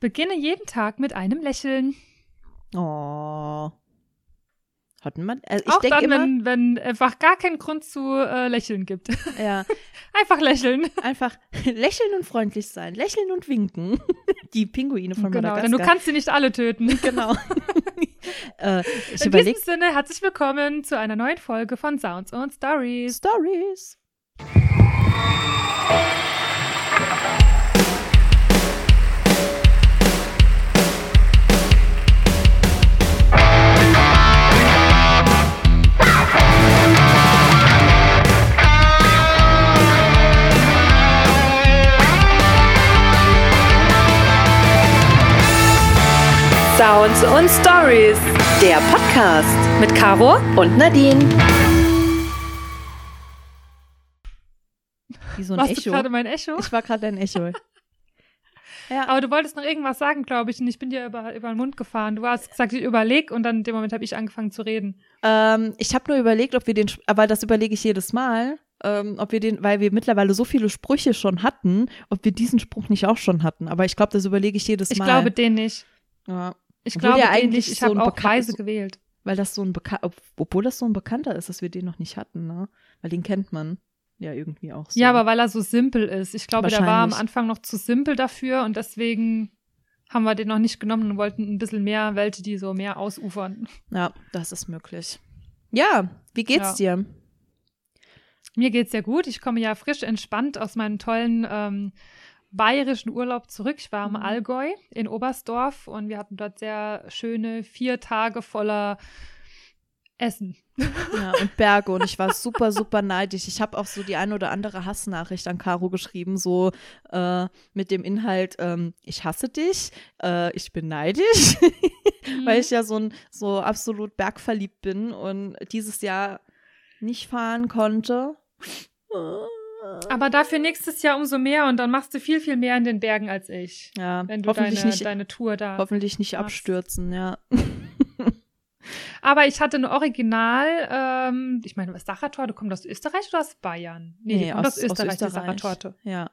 Beginne jeden Tag mit einem Lächeln. Oh. Hatten wir? Also ich Auch dann, immer, wenn, wenn einfach gar keinen Grund zu äh, lächeln gibt. ja, einfach lächeln. einfach lächeln und freundlich sein, lächeln und winken. Die Pinguine von Genau, Madagaskar. denn du kannst sie nicht alle töten. genau. äh, In diesem Sinne, herzlich willkommen zu einer neuen Folge von Sounds und Stories. Stories. Sounds und Stories Der Podcast mit Caro. und Nadine. Wie so ein Warst du Echo. gerade mein Echo? Ich war gerade ein Echo. ja, Aber du wolltest noch irgendwas sagen, glaube ich, und ich bin dir über, über den Mund gefahren. Du hast gesagt, ich überleg und dann in dem Moment habe ich angefangen zu reden. ähm, ich habe nur überlegt, ob wir den, aber das überlege ich jedes Mal, ähm, ob wir den, weil wir mittlerweile so viele Sprüche schon hatten, ob wir diesen Spruch nicht auch schon hatten. Aber ich glaube, das überlege ich jedes Ich Mal. glaube den nicht. ja, Ich Obwohl glaube eigentlich. Ich so habe auch bekan- weise so- gewählt. weil das so ein Bekan ob, obwohl das so ein Bekannter ist, dass wir den noch nicht hatten, ne? Weil den kennt man ja irgendwie auch so. Ja, aber weil er so simpel ist. Ich glaube, der war am. Anfang noch zu simpel dafür und deswegen haben wir den noch nicht genommen und wollten ein bisschen mehr welche, die so mehr ausufern. Ja, das ist möglich. Ja, wie geht's dir? Mir geht's sehr gut. Ich komme ja frisch entspannt aus meinem tollen ähm, bayerischen Urlaub zurück. Ich war im Mhm. Allgäu in Oberstdorf und wir hatten dort sehr schöne vier Tage voller Essen. Ja, und Berge. Und ich war super, super neidisch. Ich habe auch so die ein oder andere Hassnachricht an Caro geschrieben, so äh, mit dem Inhalt, ähm, ich hasse dich, äh, ich bin neidisch, weil ich ja so, ein, so absolut bergverliebt bin und dieses Jahr nicht fahren konnte. Aber dafür nächstes Jahr umso mehr und dann machst du viel, viel mehr in den Bergen als ich. ja, Wenn du hoffentlich, deine, nicht, deine Tour da. hoffentlich nicht machst. abstürzen, ja. Aber ich hatte eine Original, ähm, ich meine, was Sachertorte, kommt aus Österreich oder aus Bayern? die kommt aus, Österreich, die Sachertorte. Ja.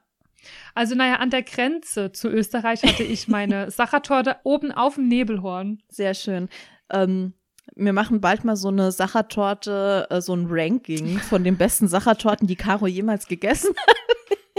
Also naja, an der Grenze zu Österreich hatte ich meine Sachertorte oben auf dem Nebelhorn. Sehr schön. Ähm, wir machen bald mal so eine Sachertorte, äh, so ein Ranking von den besten Sachertorten, die Caro jemals gegessen hat.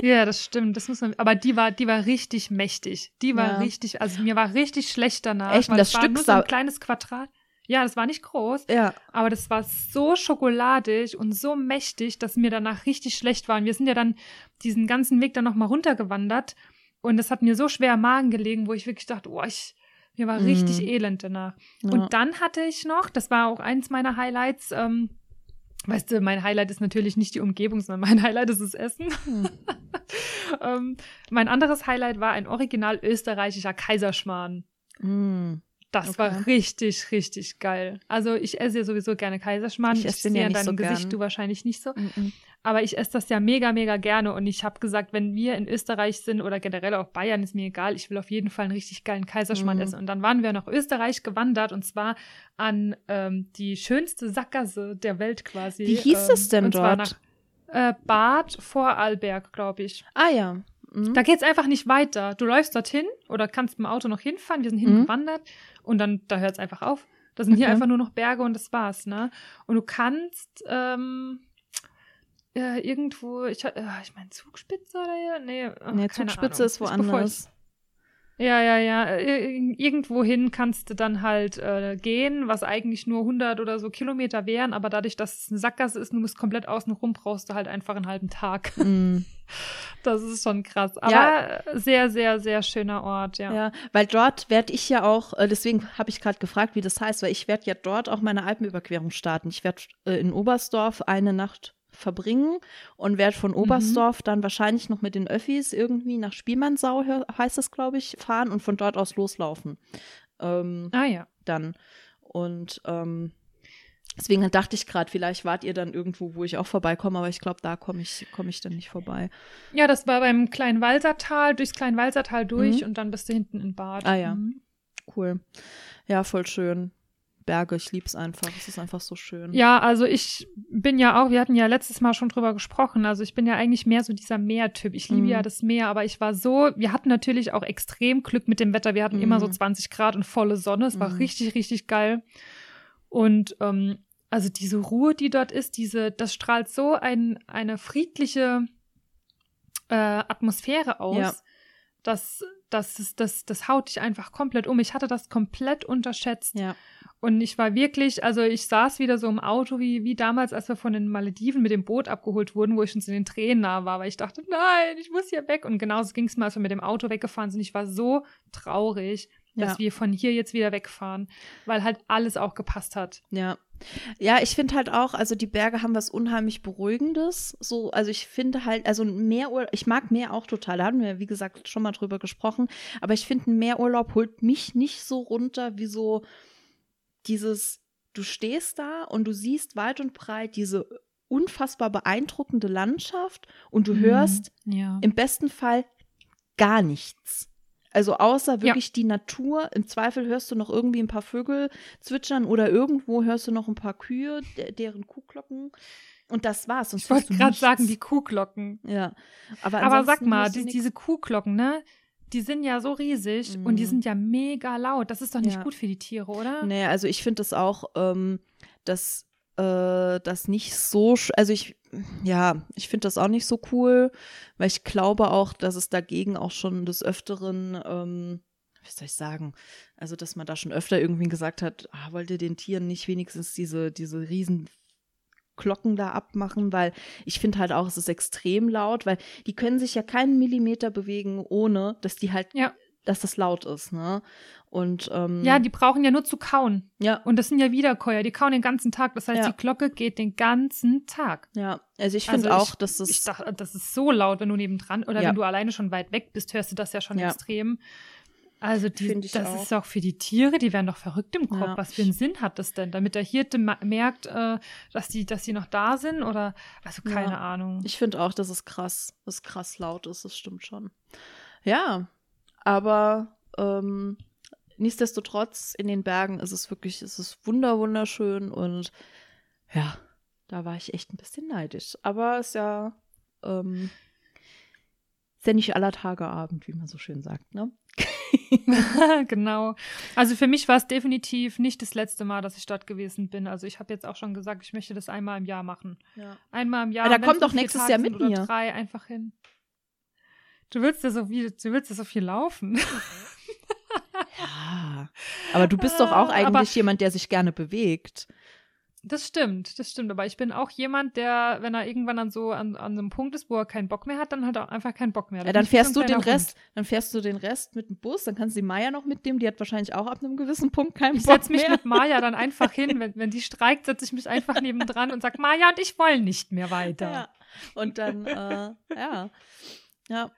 Ja, das stimmt. Das muss man. Aber die war, die war richtig mächtig. Die war Ja. richtig, also mir war richtig schlecht danach. Echt? Weil das war Stück nur so ein kleines Quadrat. Ja, das war nicht groß, Ja. aber das war so schokoladig und so mächtig, dass mir danach richtig schlecht war. Und wir sind ja dann diesen ganzen Weg dann nochmal runtergewandert und es hat mir so schwer am Magen gelegen, wo ich wirklich dachte, oh, ich, mir war Mhm. richtig elend danach. ja. Und dann hatte ich noch, das war auch eins meiner Highlights, ähm, weißt du, mein Highlight ist natürlich nicht die Umgebung, sondern mein Highlight ist das Essen. Hm. ähm, mein anderes Highlight war ein original österreichischer Kaiserschmarrn. Mm. Das Okay. war richtig, richtig geil. Also ich esse ja sowieso gerne Kaiserschmarrn. Ich esse den sehe ja an nicht so deinem Gesicht gern. du wahrscheinlich nicht so. Mm-mm. Aber ich esse das ja mega, mega gerne. Und ich habe gesagt, wenn wir in Österreich sind oder generell auch Bayern, ist mir egal. Ich will auf jeden Fall einen richtig geilen Kaiserschmarrn Mhm. essen. Und dann waren wir nach Österreich gewandert und zwar an ähm, die schönste Sackgasse der Welt quasi. Wie hieß ähm, es denn und zwar dort? Nach, äh, Bad Vorarlberg, glaube ich. Ah ja. Mhm. Da geht's einfach nicht weiter. Du läufst dorthin oder kannst mit dem Auto noch hinfahren. Wir sind Mhm. hingewandert und dann, da hört's einfach auf. Da sind hier Okay. einfach nur noch Berge und das war's, ne? Und du kannst ähm, äh, irgendwo, ich, äh, ich meine Zugspitze oder nee, oh, nee, Zugspitze Ahnung. ist woanders. Ja, ja, ja. Irgendwohin kannst du dann halt äh, gehen, was eigentlich nur 100 oder so Kilometer wären, aber dadurch, dass es eine Sackgasse ist, du musst komplett außen rum, brauchst du halt einfach einen halben Tag. Mm. Das ist schon krass. Aber Ja. sehr, sehr, sehr schöner Ort, ja. Ja, weil dort werde ich ja auch, äh, deswegen habe ich gerade gefragt, wie das heißt, weil ich werde ja dort auch meine Alpenüberquerung starten. Ich werde äh, in Oberstdorf eine Nacht verbringen und werde von Oberstdorf dann wahrscheinlich noch mit den Öffis irgendwie nach Spielmannsau, heißt das, glaube ich, fahren und von dort aus loslaufen. Ähm, Ah ja. dann. Und ähm, deswegen dachte ich gerade, vielleicht wart ihr dann irgendwo, wo ich auch vorbeikomme, aber ich glaube, da komme ich, komm ich dann nicht vorbei. Ja, das war beim Kleinwalsertal, durchs Kleinwalsertal durch und dann bist du hinten in Bad. Ah ja. Mhm. Cool. Ja, voll schön. Berge. Ich lieb's einfach. Es ist einfach so schön. Ja, also ich bin ja auch, wir hatten ja letztes Mal schon drüber gesprochen, also ich bin ja eigentlich mehr so dieser Meertyp. Ich liebe Mhm. ja das Meer, aber ich war so, wir hatten natürlich auch extrem Glück mit dem Wetter. Wir hatten immer so Mhm. 20 Grad und volle Sonne. Es war Mhm. richtig, richtig geil. Und ähm, also diese Ruhe, die dort ist, diese, das strahlt so ein, eine friedliche äh, Atmosphäre aus. Ja. Das, das, das, das haut dich einfach komplett um. Ich hatte das komplett unterschätzt. Ja. Und ich war wirklich, also ich saß wieder so im Auto wie, wie damals, als wir von den Malediven mit dem Boot abgeholt wurden, wo ich schon zu den Tränen nah war, weil ich dachte, nein, ich muss hier weg. Und genauso ging es mir, als wir mit dem Auto weggefahren sind. Ich war so traurig, dass Ja. wir von hier jetzt wieder wegfahren, weil halt alles auch gepasst hat. Ja. Ja, ich finde halt auch, also die Berge haben was unheimlich Beruhigendes. So, also ich finde halt, also ein Meerurlaub, ich mag Meer auch total, da hatten wir, wie gesagt, schon mal drüber gesprochen, aber ich finde, ein Meerurlaub holt mich nicht so runter wie so dieses, du stehst da und du siehst weit und breit diese unfassbar beeindruckende Landschaft und du hörst Ja. im besten Fall gar nichts. Also außer wirklich die Natur. Im Zweifel hörst du noch irgendwie ein paar Vögel zwitschern oder irgendwo hörst du noch ein paar Kühe, de deren Kuhglocken. Und das war's. Sonst Ich wollte gerade sagen, die Kuhglocken. Ja. Aber, Aber sag mal, die, diese Kuhglocken, ne? Die sind ja so riesig Mhm. und die sind ja mega laut. Das ist doch nicht Ja. gut für die Tiere, oder? Nee, also ich finde es auch, ähm, dass äh, das nicht so, also ich, ja, ich finde das auch nicht so cool, weil ich glaube auch, dass es dagegen auch schon des Öfteren, ähm, wie soll ich sagen, also dass man da schon öfter irgendwie gesagt hat, ah, wollt ihr den Tieren nicht wenigstens diese, diese riesen Glocken da abmachen, weil ich finde halt auch, es ist extrem laut, weil die können sich ja keinen Millimeter bewegen, ohne dass die halt, Ja. dass das laut ist, ne? Und ähm, Ja, die brauchen ja nur zu kauen. ja, Und das sind ja Wiederkäuer, die kauen den ganzen Tag. Das heißt, Ja. die Glocke geht den ganzen Tag. Ja, also ich finde Also auch, ich- dass das. Ich dachte, das ist so laut, wenn du nebendran oder Ja. wenn du alleine schon weit weg bist, hörst du das ja schon Ja. extrem. Also die, das auch. ist auch für die Tiere, die werden doch verrückt im Kopf. Ja. Was für einen Sinn hat das denn? Damit der Hirte merkt, äh, dass die, dass die noch da sind oder also keine Ja. Ahnung. ich finde auch, dass es krass, dass es krass laut ist, das stimmt schon. Ja, aber ähm, nichtsdestotrotz, in den Bergen ist es wirklich, es ist wunder, wunderschön und ja, da war ich echt ein bisschen neidisch. Aber es ist ja, ähm, ist ja nicht aller Tage Abend, wie man so schön sagt, ne? genau. Also für mich war es definitiv nicht das letzte Mal, dass ich dort gewesen bin. Also ich habe jetzt auch schon gesagt, ich möchte das einmal im Jahr machen. Ja. Einmal im Jahr. Ah, da kommt doch nächstes Tage Jahr mit oder mir. Drei einfach hin. Du willst ja so viel, du willst ja so viel laufen. Ja, aber du bist doch auch Ah, eigentlich aber- jemand, der sich gerne bewegt. Das stimmt, das stimmt. Aber ich bin auch jemand, der, wenn er irgendwann an so an, an so einem Punkt ist, wo er keinen Bock mehr hat, dann hat er einfach keinen Bock mehr. Ja, dann ich wie so fährst du den Rest, dann fährst du den Rest mit dem Bus, dann kannst du die Maya noch mitnehmen, die hat wahrscheinlich auch ab einem gewissen Punkt keinen Ich Bock setze mich mehr. mit Maya dann einfach hin. Wenn, wenn die streikt, setze ich mich einfach nebendran und sage, Maya und ich wollen nicht mehr weiter. ja. Und dann, äh, ja. Ja,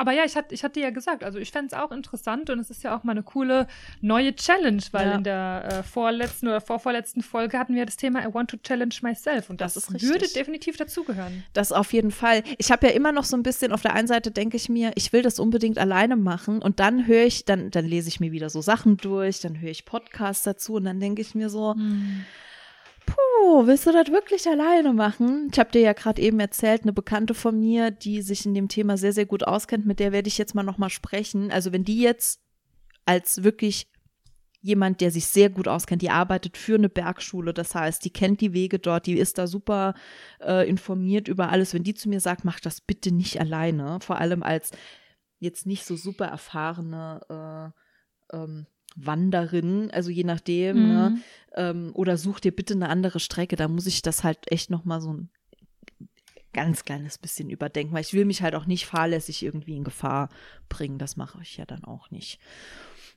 Aber ja, ich hatte, ich hatte ja gesagt, also ich fände es auch interessant und es ist ja auch mal eine coole neue Challenge, weil Ja. in der äh, vorletzten oder vorvorletzten Folge hatten wir das Thema I want to challenge myself und das, Das würde definitiv dazugehören. das auf jeden Fall. Ich habe ja immer noch so ein bisschen, auf der einen Seite denke ich mir, ich will das unbedingt alleine machen und dann höre ich, dann, dann lese ich mir wieder so Sachen durch, dann höre ich Podcasts dazu und dann denke ich mir so, Puh, willst du das wirklich alleine machen? Ich habe dir ja gerade eben erzählt, eine Bekannte von mir, die sich in dem Thema sehr, sehr gut auskennt, mit der werde ich jetzt mal nochmal sprechen. Also wenn die jetzt als wirklich jemand, der sich sehr gut auskennt, die arbeitet für eine Bergschule, das heißt, die kennt die Wege dort, die ist da super äh, informiert über alles. Wenn die zu mir sagt, mach das bitte nicht alleine, vor allem als jetzt nicht so super erfahrene äh, ähm, Wanderin, also je nachdem, ne? Mhm. ähm, oder such dir bitte eine andere Strecke. Da muss ich das halt echt noch mal so ein ganz kleines bisschen überdenken, weil ich will mich halt auch nicht fahrlässig irgendwie in Gefahr bringen. Das mache ich ja dann auch nicht.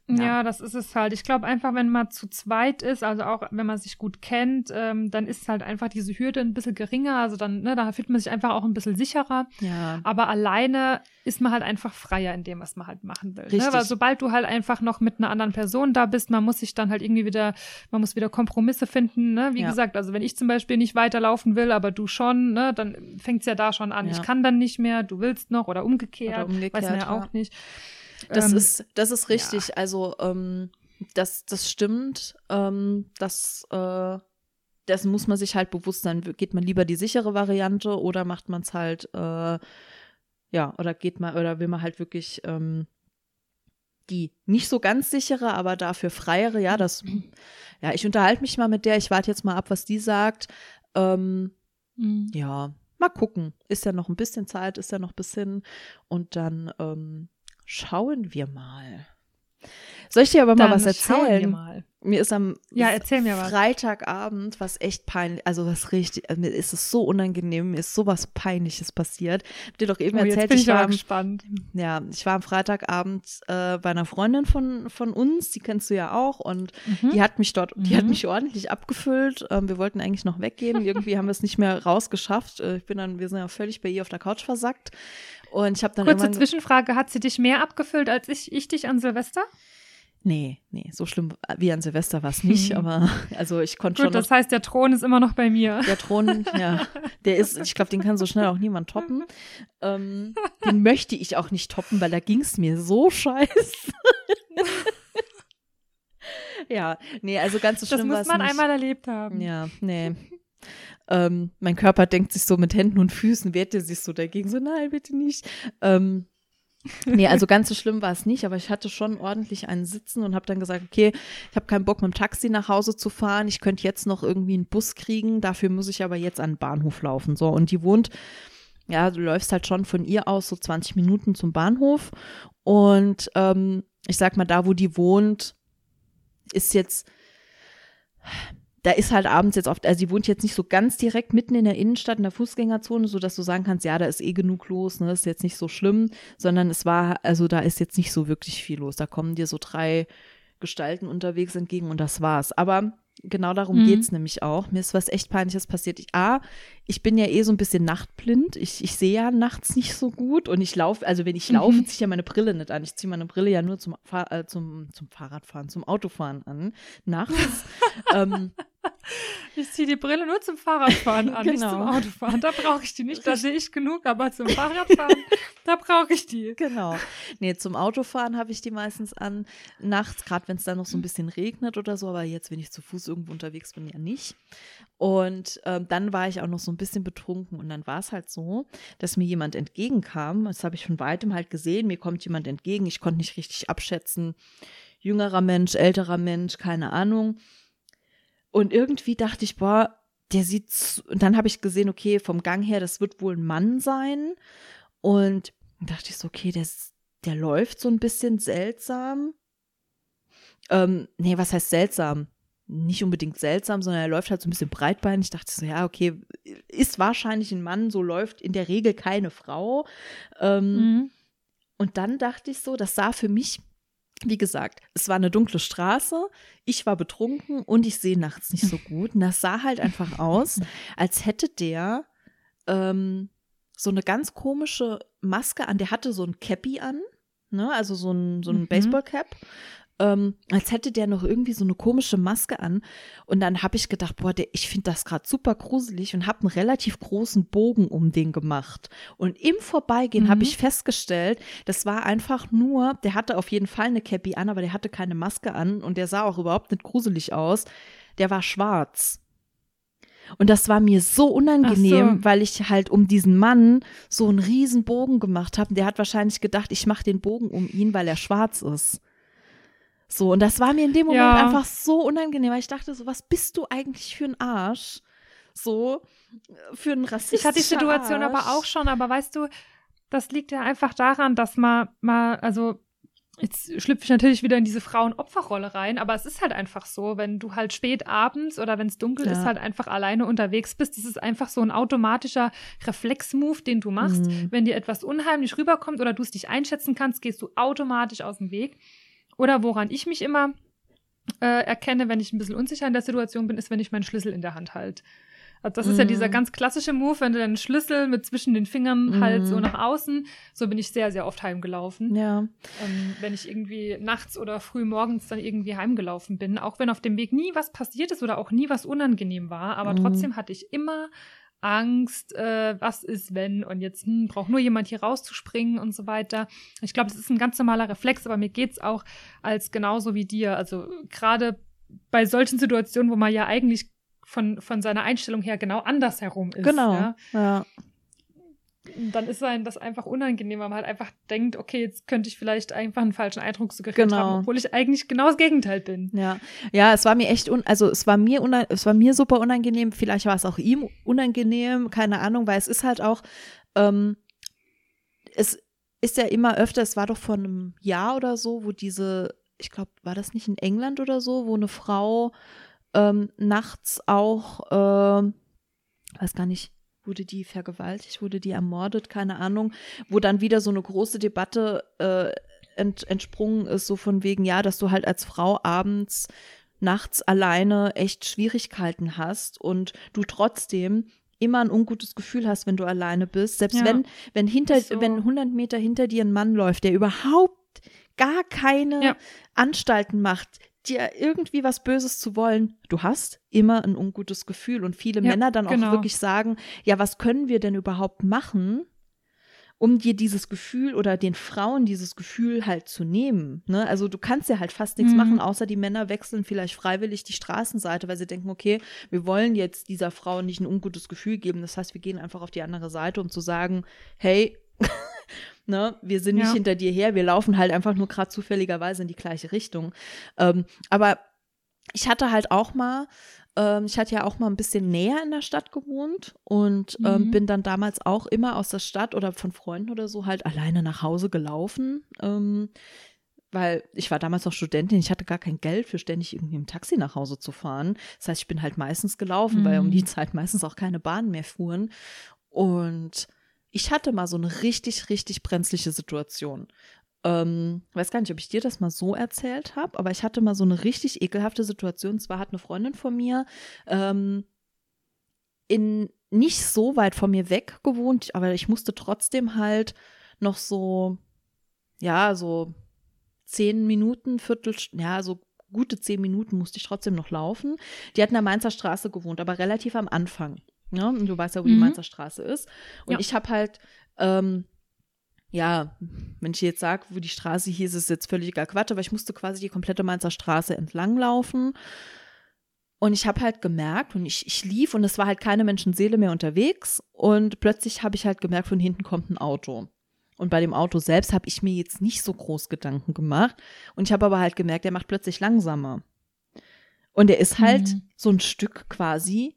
Ja. Ja. das ist es halt. Ich glaube einfach, wenn man zu zweit ist, also auch wenn man sich gut kennt, ähm, dann ist halt einfach diese Hürde ein bisschen geringer. Also dann, ne, da fühlt man sich einfach auch ein bisschen sicherer. Ja, Aber alleine ist man halt einfach freier in dem, was man halt machen will. Ne? Richtig. Weil sobald du halt einfach noch mit einer anderen Person da bist, man muss sich dann halt irgendwie wieder, man muss wieder Kompromisse finden. Ne? Wie Ja. gesagt, also wenn ich zum Beispiel nicht weiterlaufen will, aber du schon, ne, dann fängt's ja da schon an. Ja. Ich kann dann nicht mehr, du willst noch oder umgekehrt. Oder umgekehrt, weiß man ja ja. auch nicht. Das Ähm, ist das ist richtig. Also ähm, das, das stimmt. Ähm, das, äh, das muss man sich halt bewusst sein. Geht man lieber die sichere Variante oder macht man es halt, äh, ja, oder geht man, oder will man halt wirklich ähm, die nicht so ganz sichere, aber dafür freiere, ja, das, ja, ich unterhalte mich mal mit der, ich warte jetzt mal ab, was die sagt. Ähm, mhm. Ja, mal gucken. Ist ja noch ein bisschen Zeit, ist ja noch ein bisschen. Und dann ähm, schauen wir mal. Soll ich dir aber mal Dann was erzählen? Mal. Mir ist am ja, erzähl mir. Freitagabend was echt peinlich, also was richtig, also mir ist es so unangenehm, mir ist sowas Peinliches passiert. Hab dir doch eben oh, erzählt, ich, ich war gespannt. Ja, ich war am Freitagabend äh, bei einer Freundin von, von uns, die kennst du ja auch, und mhm. die hat mich dort, die mhm. hat mich ordentlich abgefüllt. Ähm, wir wollten eigentlich noch weggehen, irgendwie haben wir es nicht mehr rausgeschafft. Äh, ich bin dann, wir sind ja völlig bei ihr auf der Couch versackt. Und ich habe dann Kurze Zwischenfrage, hat sie dich mehr abgefüllt als ich, ich dich an Silvester? Nee, nee, so schlimm wie an Silvester war es nicht, aber also ich konnte schon. Das heißt, der Thron ist immer noch bei mir. Der Thron, ja, der ist, ich glaube, den kann so schnell auch niemand toppen. Ähm, den möchte ich auch nicht toppen, weil da ging es mir so scheiße. ja, nee, also ganz so schlimm war es nicht. Das muss man nicht. einmal erlebt haben. Ja, nee. Ähm, mein Körper denkt sich so mit Händen und Füßen, wehrt er sich so dagegen, so nein, bitte nicht. Ähm, nee, also ganz so schlimm war es nicht, aber ich hatte schon ordentlich einen Sitzen und habe dann gesagt, okay, ich habe keinen Bock mit dem Taxi nach Hause zu fahren. Ich könnte jetzt noch irgendwie einen Bus kriegen, dafür muss ich aber jetzt an den Bahnhof laufen. So, und die wohnt, ja, du läufst halt schon von ihr aus so 20 Minuten zum Bahnhof. Und ähm, ich sag mal, da wo die wohnt, ist jetzt da ist halt abends jetzt oft, also sie wohnt jetzt nicht so ganz direkt mitten in der Innenstadt, in der Fußgängerzone, so dass du sagen kannst, ja, da ist eh genug los, ne, ist jetzt nicht so schlimm, sondern es war, also da ist jetzt nicht so wirklich viel los. Da kommen dir so drei Gestalten unterwegs entgegen und das war's. Aber genau darum mhm. geht's nämlich auch. Mir ist was echt Peinliches passiert. Ich, A, ich bin ja eh so ein bisschen nachtblind. Ich, ich sehe ja nachts nicht so gut und ich laufe, also wenn ich laufe, mhm. ziehe ich ja meine Brille nicht an. Ich ziehe meine Brille ja nur zum, äh, zum, zum Fahrradfahren, zum Autofahren an, nachts. ähm, ich ziehe die Brille nur zum Fahrradfahren an, genau. nicht zum genau. Autofahren. Da brauche ich die nicht, da sehe ich genug, aber zum Fahrradfahren, da brauche ich die. Genau. Nee, zum Autofahren habe ich die meistens an, nachts, gerade wenn es dann noch so ein bisschen regnet oder so, aber jetzt, wenn ich zu Fuß irgendwo unterwegs bin, ja nicht. Und ähm, dann war ich auch noch so ein bisschen betrunken und dann war es halt so, dass mir jemand entgegenkam. Das habe ich von weitem halt gesehen. Mir kommt jemand entgegen. Ich konnte nicht richtig abschätzen. Jüngerer Mensch, älterer Mensch, keine Ahnung. Und irgendwie dachte ich, boah, der sieht, und dann habe ich gesehen, okay, vom Gang her, das wird wohl ein Mann sein. Und dachte ich so, okay, der, der läuft so ein bisschen seltsam. Ähm, nee, was heißt seltsam? Nicht unbedingt seltsam, sondern er läuft halt so ein bisschen breitbeinig. Ich dachte so, ja, okay, ist wahrscheinlich ein Mann, so läuft in der Regel keine Frau. Ähm, mhm. Und dann dachte ich so, das sah für mich wie gesagt, es war eine dunkle Straße, ich war betrunken und ich sehe nachts nicht so gut. Und das sah halt einfach aus, als hätte der ähm, so eine ganz komische Maske an. Der hatte so ein Cappy an, ne? also so ein, so ein mhm. Baseballcap ähm, als hätte der noch irgendwie so eine komische Maske an. Und dann habe ich gedacht, boah, der, ich finde das gerade super gruselig und habe einen relativ großen Bogen um den gemacht. Und im Vorbeigehen mhm. habe ich festgestellt, das war einfach nur, der hatte auf jeden Fall eine Cappy an, aber der hatte keine Maske an und der sah auch überhaupt nicht gruselig aus. Der war schwarz. Und das war mir so unangenehm, so. weil ich halt um diesen Mann so einen riesen Bogen gemacht habe. Der hat wahrscheinlich gedacht, ich mache den Bogen um ihn, weil er schwarz ist. So, und das war mir in dem Moment ja. einfach so unangenehm, weil ich dachte so, was bist du eigentlich für ein Arsch? So, für einen Rassisten. Ich hatte die Situation Arsch. aber auch schon, aber weißt du, das liegt ja einfach daran, dass man mal, also Jetzt schlüpfe ich natürlich wieder in diese Frauen-Opferrolle rein, aber es ist halt einfach so, wenn du halt spät abends oder wenn es dunkel ja. ist, halt einfach alleine unterwegs bist. Das ist einfach so ein automatischer Reflex-Move, den du machst. Mhm. Wenn dir etwas unheimlich rüberkommt oder du es dich einschätzen kannst, gehst du automatisch aus dem Weg. Oder woran ich mich immer äh, erkenne, wenn ich ein bisschen unsicher in der Situation bin, ist, wenn ich meinen Schlüssel in der Hand halte. Also das ist ja dieser mhm. ganz klassische Move, wenn du deinen Schlüssel mit zwischen den Fingern mm. halt so nach außen. So bin ich sehr, sehr oft heimgelaufen. Ja. Ähm, wenn ich irgendwie nachts oder früh morgens dann irgendwie heimgelaufen bin. Auch wenn auf dem Weg nie was passiert ist oder auch nie was unangenehm war. Aber mm. trotzdem hatte ich immer Angst, äh, was ist wenn und jetzt hm, braucht nur jemand hier rauszuspringen und so weiter. Ich glaube, das ist ein ganz normaler Reflex, aber mir geht's auch als genauso wie dir. Also gerade bei solchen Situationen, wo man ja eigentlich von, von seiner Einstellung her genau andersherum ist. Genau. Ja? ja. Dann ist einem das einfach unangenehm, weil man halt einfach denkt, okay, jetzt könnte ich vielleicht einfach einen falschen Eindruck suggeriert Genau. haben, obwohl ich eigentlich genau das Gegenteil bin. Ja, ja, es war mir echt, un also es war mir, es war mir super unangenehm. Vielleicht war es auch ihm unangenehm, keine Ahnung, weil es ist halt auch, ähm, es ist ja immer öfter. Es war doch vor einem Jahr oder so, wo diese, ich glaube, war das nicht in England oder so, wo eine Frau ähm, nachts auch, ähm, weiß gar nicht, wurde die vergewaltigt, wurde die ermordet, keine Ahnung, wo dann wieder so eine große Debatte äh, ent, entsprungen ist, so von wegen, ja, dass du halt als Frau abends, nachts alleine echt Schwierigkeiten hast und du trotzdem immer ein ungutes Gefühl hast, wenn du alleine bist. Selbst Ja. wenn, wenn hinter, So. wenn 100 Meter hinter dir ein Mann läuft, der überhaupt gar keine Ja. Anstalten macht, dir irgendwie was Böses zu wollen, du hast immer ein ungutes Gefühl. Und viele Ja, Männer dann auch genau. wirklich sagen, ja, was können wir denn überhaupt machen, um dir dieses Gefühl oder den Frauen dieses Gefühl halt zu nehmen. Ne? Also du kannst ja halt fast nichts Mhm. machen, außer die Männer wechseln vielleicht freiwillig die Straßenseite, weil sie denken, okay, wir wollen jetzt dieser Frau nicht ein ungutes Gefühl geben. Das heißt, wir gehen einfach auf die andere Seite, um zu sagen, hey, ne, wir sind nicht Ja. hinter dir her, wir laufen halt einfach nur gerade zufälligerweise in die gleiche Richtung. Ähm, aber ich hatte halt auch mal, ähm, ich hatte ja auch mal ein bisschen näher in der Stadt gewohnt und ähm, Mhm. bin dann damals auch immer aus der Stadt oder von Freunden oder so halt alleine nach Hause gelaufen. Ähm, weil ich war damals noch Studentin, ich hatte gar kein Geld für ständig irgendwie im Taxi nach Hause zu fahren. Das heißt, ich bin halt meistens gelaufen, weil um Mhm. die Zeit meistens auch keine Bahnen mehr fuhren. Und ich hatte mal so eine richtig, richtig brenzliche Situation. Ähm, weiß gar nicht, ob ich dir das mal so erzählt habe, aber ich hatte mal so eine richtig ekelhafte Situation. Und zwar hat eine Freundin von mir ähm, in nicht so weit von mir weg gewohnt, aber ich musste trotzdem halt noch so, ja, so zehn Minuten, Viertel, ja, so gute zehn Minuten musste ich trotzdem noch laufen. Die hat in der Mainzer Straße gewohnt, aber relativ am Anfang. Ne? Und du weißt ja, wo die Mhm. Mainzer Straße ist. Und Ja. ich habe halt, ähm, ja, wenn ich jetzt sage, wo die Straße hieß, ist jetzt völliger Quatsch, aber ich musste quasi die komplette Mainzer Straße entlang laufen. Und ich habe halt gemerkt, und ich, ich lief und es war halt keine Menschenseele mehr unterwegs. Und plötzlich habe ich halt gemerkt, von hinten kommt ein Auto. Und bei dem Auto selbst habe ich mir jetzt nicht so groß Gedanken gemacht. Und ich habe aber halt gemerkt, der macht plötzlich langsamer. Und er ist halt Mhm. so ein Stück quasi,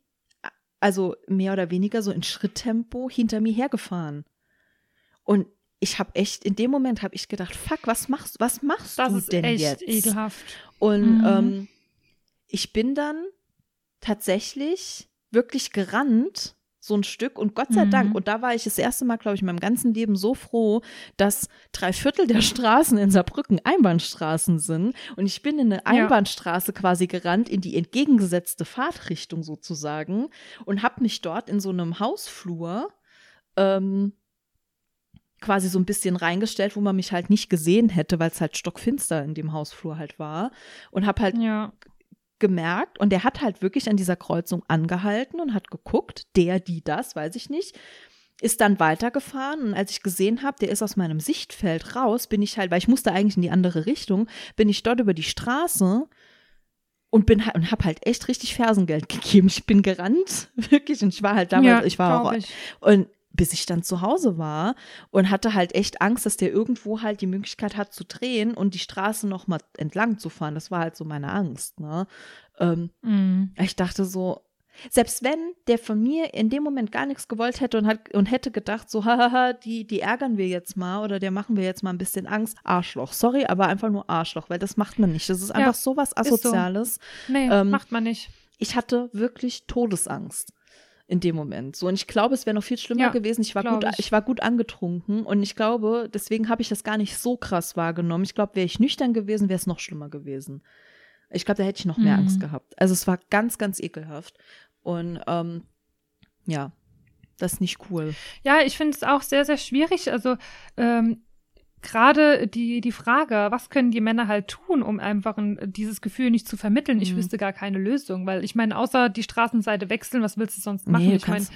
also mehr oder weniger so in Schritttempo hinter mir hergefahren. Und ich habe echt, in dem Moment habe ich gedacht, fuck, was machst, was machst Das du ist denn echt jetzt? ekelhaft. Und Mhm. ähm, ich bin dann tatsächlich wirklich gerannt, so ein Stück. Und Gott sei Mhm. Dank, und da war ich das erste Mal, glaube ich, in meinem ganzen Leben so froh, dass drei Viertel der Straßen in Saarbrücken Einbahnstraßen sind. Und ich bin in eine Ja. Einbahnstraße quasi gerannt, in die entgegengesetzte Fahrtrichtung sozusagen. Und habe mich dort in so einem Hausflur ähm, quasi so ein bisschen reingestellt, wo man mich halt nicht gesehen hätte, weil es halt stockfinster in dem Hausflur halt war. Und habe halt Ja. Gemerkt und der hat halt wirklich an dieser Kreuzung angehalten und hat geguckt, der, die, das, weiß ich nicht, ist dann weitergefahren und als ich gesehen habe, der ist aus meinem Sichtfeld raus, bin ich halt, weil ich musste eigentlich in die andere Richtung, bin ich dort über die Straße und bin halt und habe halt echt richtig Fersengeld gegeben. Ich bin gerannt, wirklich und ich war halt damals, ja, ich war auch ich. und bis ich dann zu Hause war und hatte halt echt Angst, dass der irgendwo halt die Möglichkeit hat zu drehen und die Straße noch mal entlang zu fahren. Das war halt so meine Angst. Ne? Ähm, Mhm. ich dachte so, selbst wenn der von mir in dem Moment gar nichts gewollt hätte und, hat, und hätte gedacht, so, hahaha, die, die ärgern wir jetzt mal oder der machen wir jetzt mal ein bisschen Angst. Arschloch. Sorry, aber einfach nur Arschloch, weil das macht man nicht. Das ist einfach so was so. Asoziales. Nee, Ähm, macht man nicht. Ich hatte wirklich Todesangst in dem Moment. So, und ich glaube, es wäre noch viel schlimmer Ja, gewesen. Ich war gut, ich. ich war gut angetrunken und ich glaube, deswegen habe ich das gar nicht so krass wahrgenommen. Ich glaube, wäre ich nüchtern gewesen, wäre es noch schlimmer gewesen. Ich glaube, da hätte ich noch mehr Mhm. Angst gehabt. Also es war ganz, ganz ekelhaft. Und ähm, ja, das ist nicht cool. Ja, ich finde es auch sehr, sehr schwierig. Also ähm, gerade die, die Frage, was können die Männer halt tun, um einfach ein, dieses Gefühl nicht zu vermitteln? Ich Mhm. wüsste gar keine Lösung, weil ich meine, außer die Straßenseite wechseln, was willst du sonst machen? Nee, du ich meine,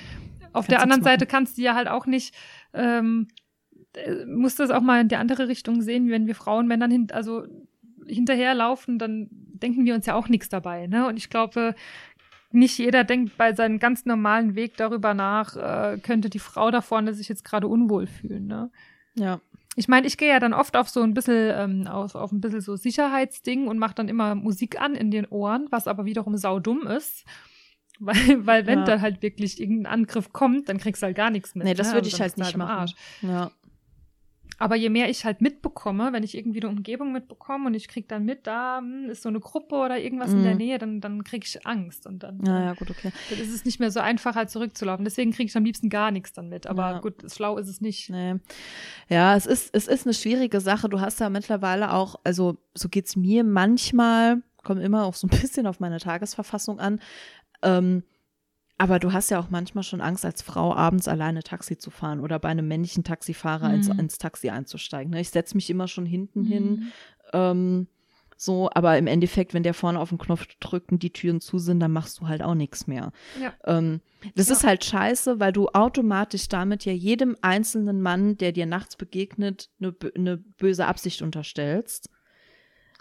Auf der du anderen Seite kannst du ja halt auch nicht, ähm, äh, musst das auch mal in die andere Richtung sehen, wenn wir Frauen, dann hin, also hinterherlaufen, dann denken wir uns ja auch nichts dabei, ne? Und ich glaube, nicht jeder denkt bei seinem ganz normalen Weg darüber nach, äh, könnte die Frau da vorne sich jetzt gerade unwohl fühlen, ne? Ja. Ich meine, ich gehe ja dann oft auf so ein bisschen, ähm, auf, auf ein bisschen so Sicherheitsding und mache dann immer Musik an in den Ohren, was aber wiederum saudumm ist. Weil, weil wenn Ja. da halt wirklich irgendein Angriff kommt, dann kriegst du halt gar nichts mit. Nee, das ne? würde Also ich dann halt nicht im machen. Arsch. Ja. Aber je mehr ich halt mitbekomme, wenn ich irgendwie eine Umgebung mitbekomme und ich krieg dann mit, da hm, ist so eine Gruppe oder irgendwas in der Mhm. Nähe, dann, dann krieg ich Angst und dann, Ja, ja, gut, okay. dann ist es nicht mehr so einfach, halt zurückzulaufen. Deswegen kriege ich am liebsten gar nichts dann mit. Aber Ja. gut, schlau ist es nicht. Nee. Ja, es ist, es ist eine schwierige Sache. Du hast ja mittlerweile auch, also so geht's mir manchmal, kommt immer auch so ein bisschen auf meine Tagesverfassung an. Ähm, aber du hast ja auch manchmal schon Angst, als Frau abends alleine Taxi zu fahren oder bei einem männlichen Taxifahrer ins, Mhm. ins Taxi einzusteigen. Ne? Ich setze mich immer schon hinten Mhm. hin. Ähm, so, aber im Endeffekt, wenn der vorne auf den Knopf drückt und die Türen zu sind, dann machst du halt auch nichts mehr. Ja. Ähm, das Ja. ist halt scheiße, weil du automatisch damit ja jedem einzelnen Mann, der dir nachts begegnet, eine, eine böse Absicht unterstellst.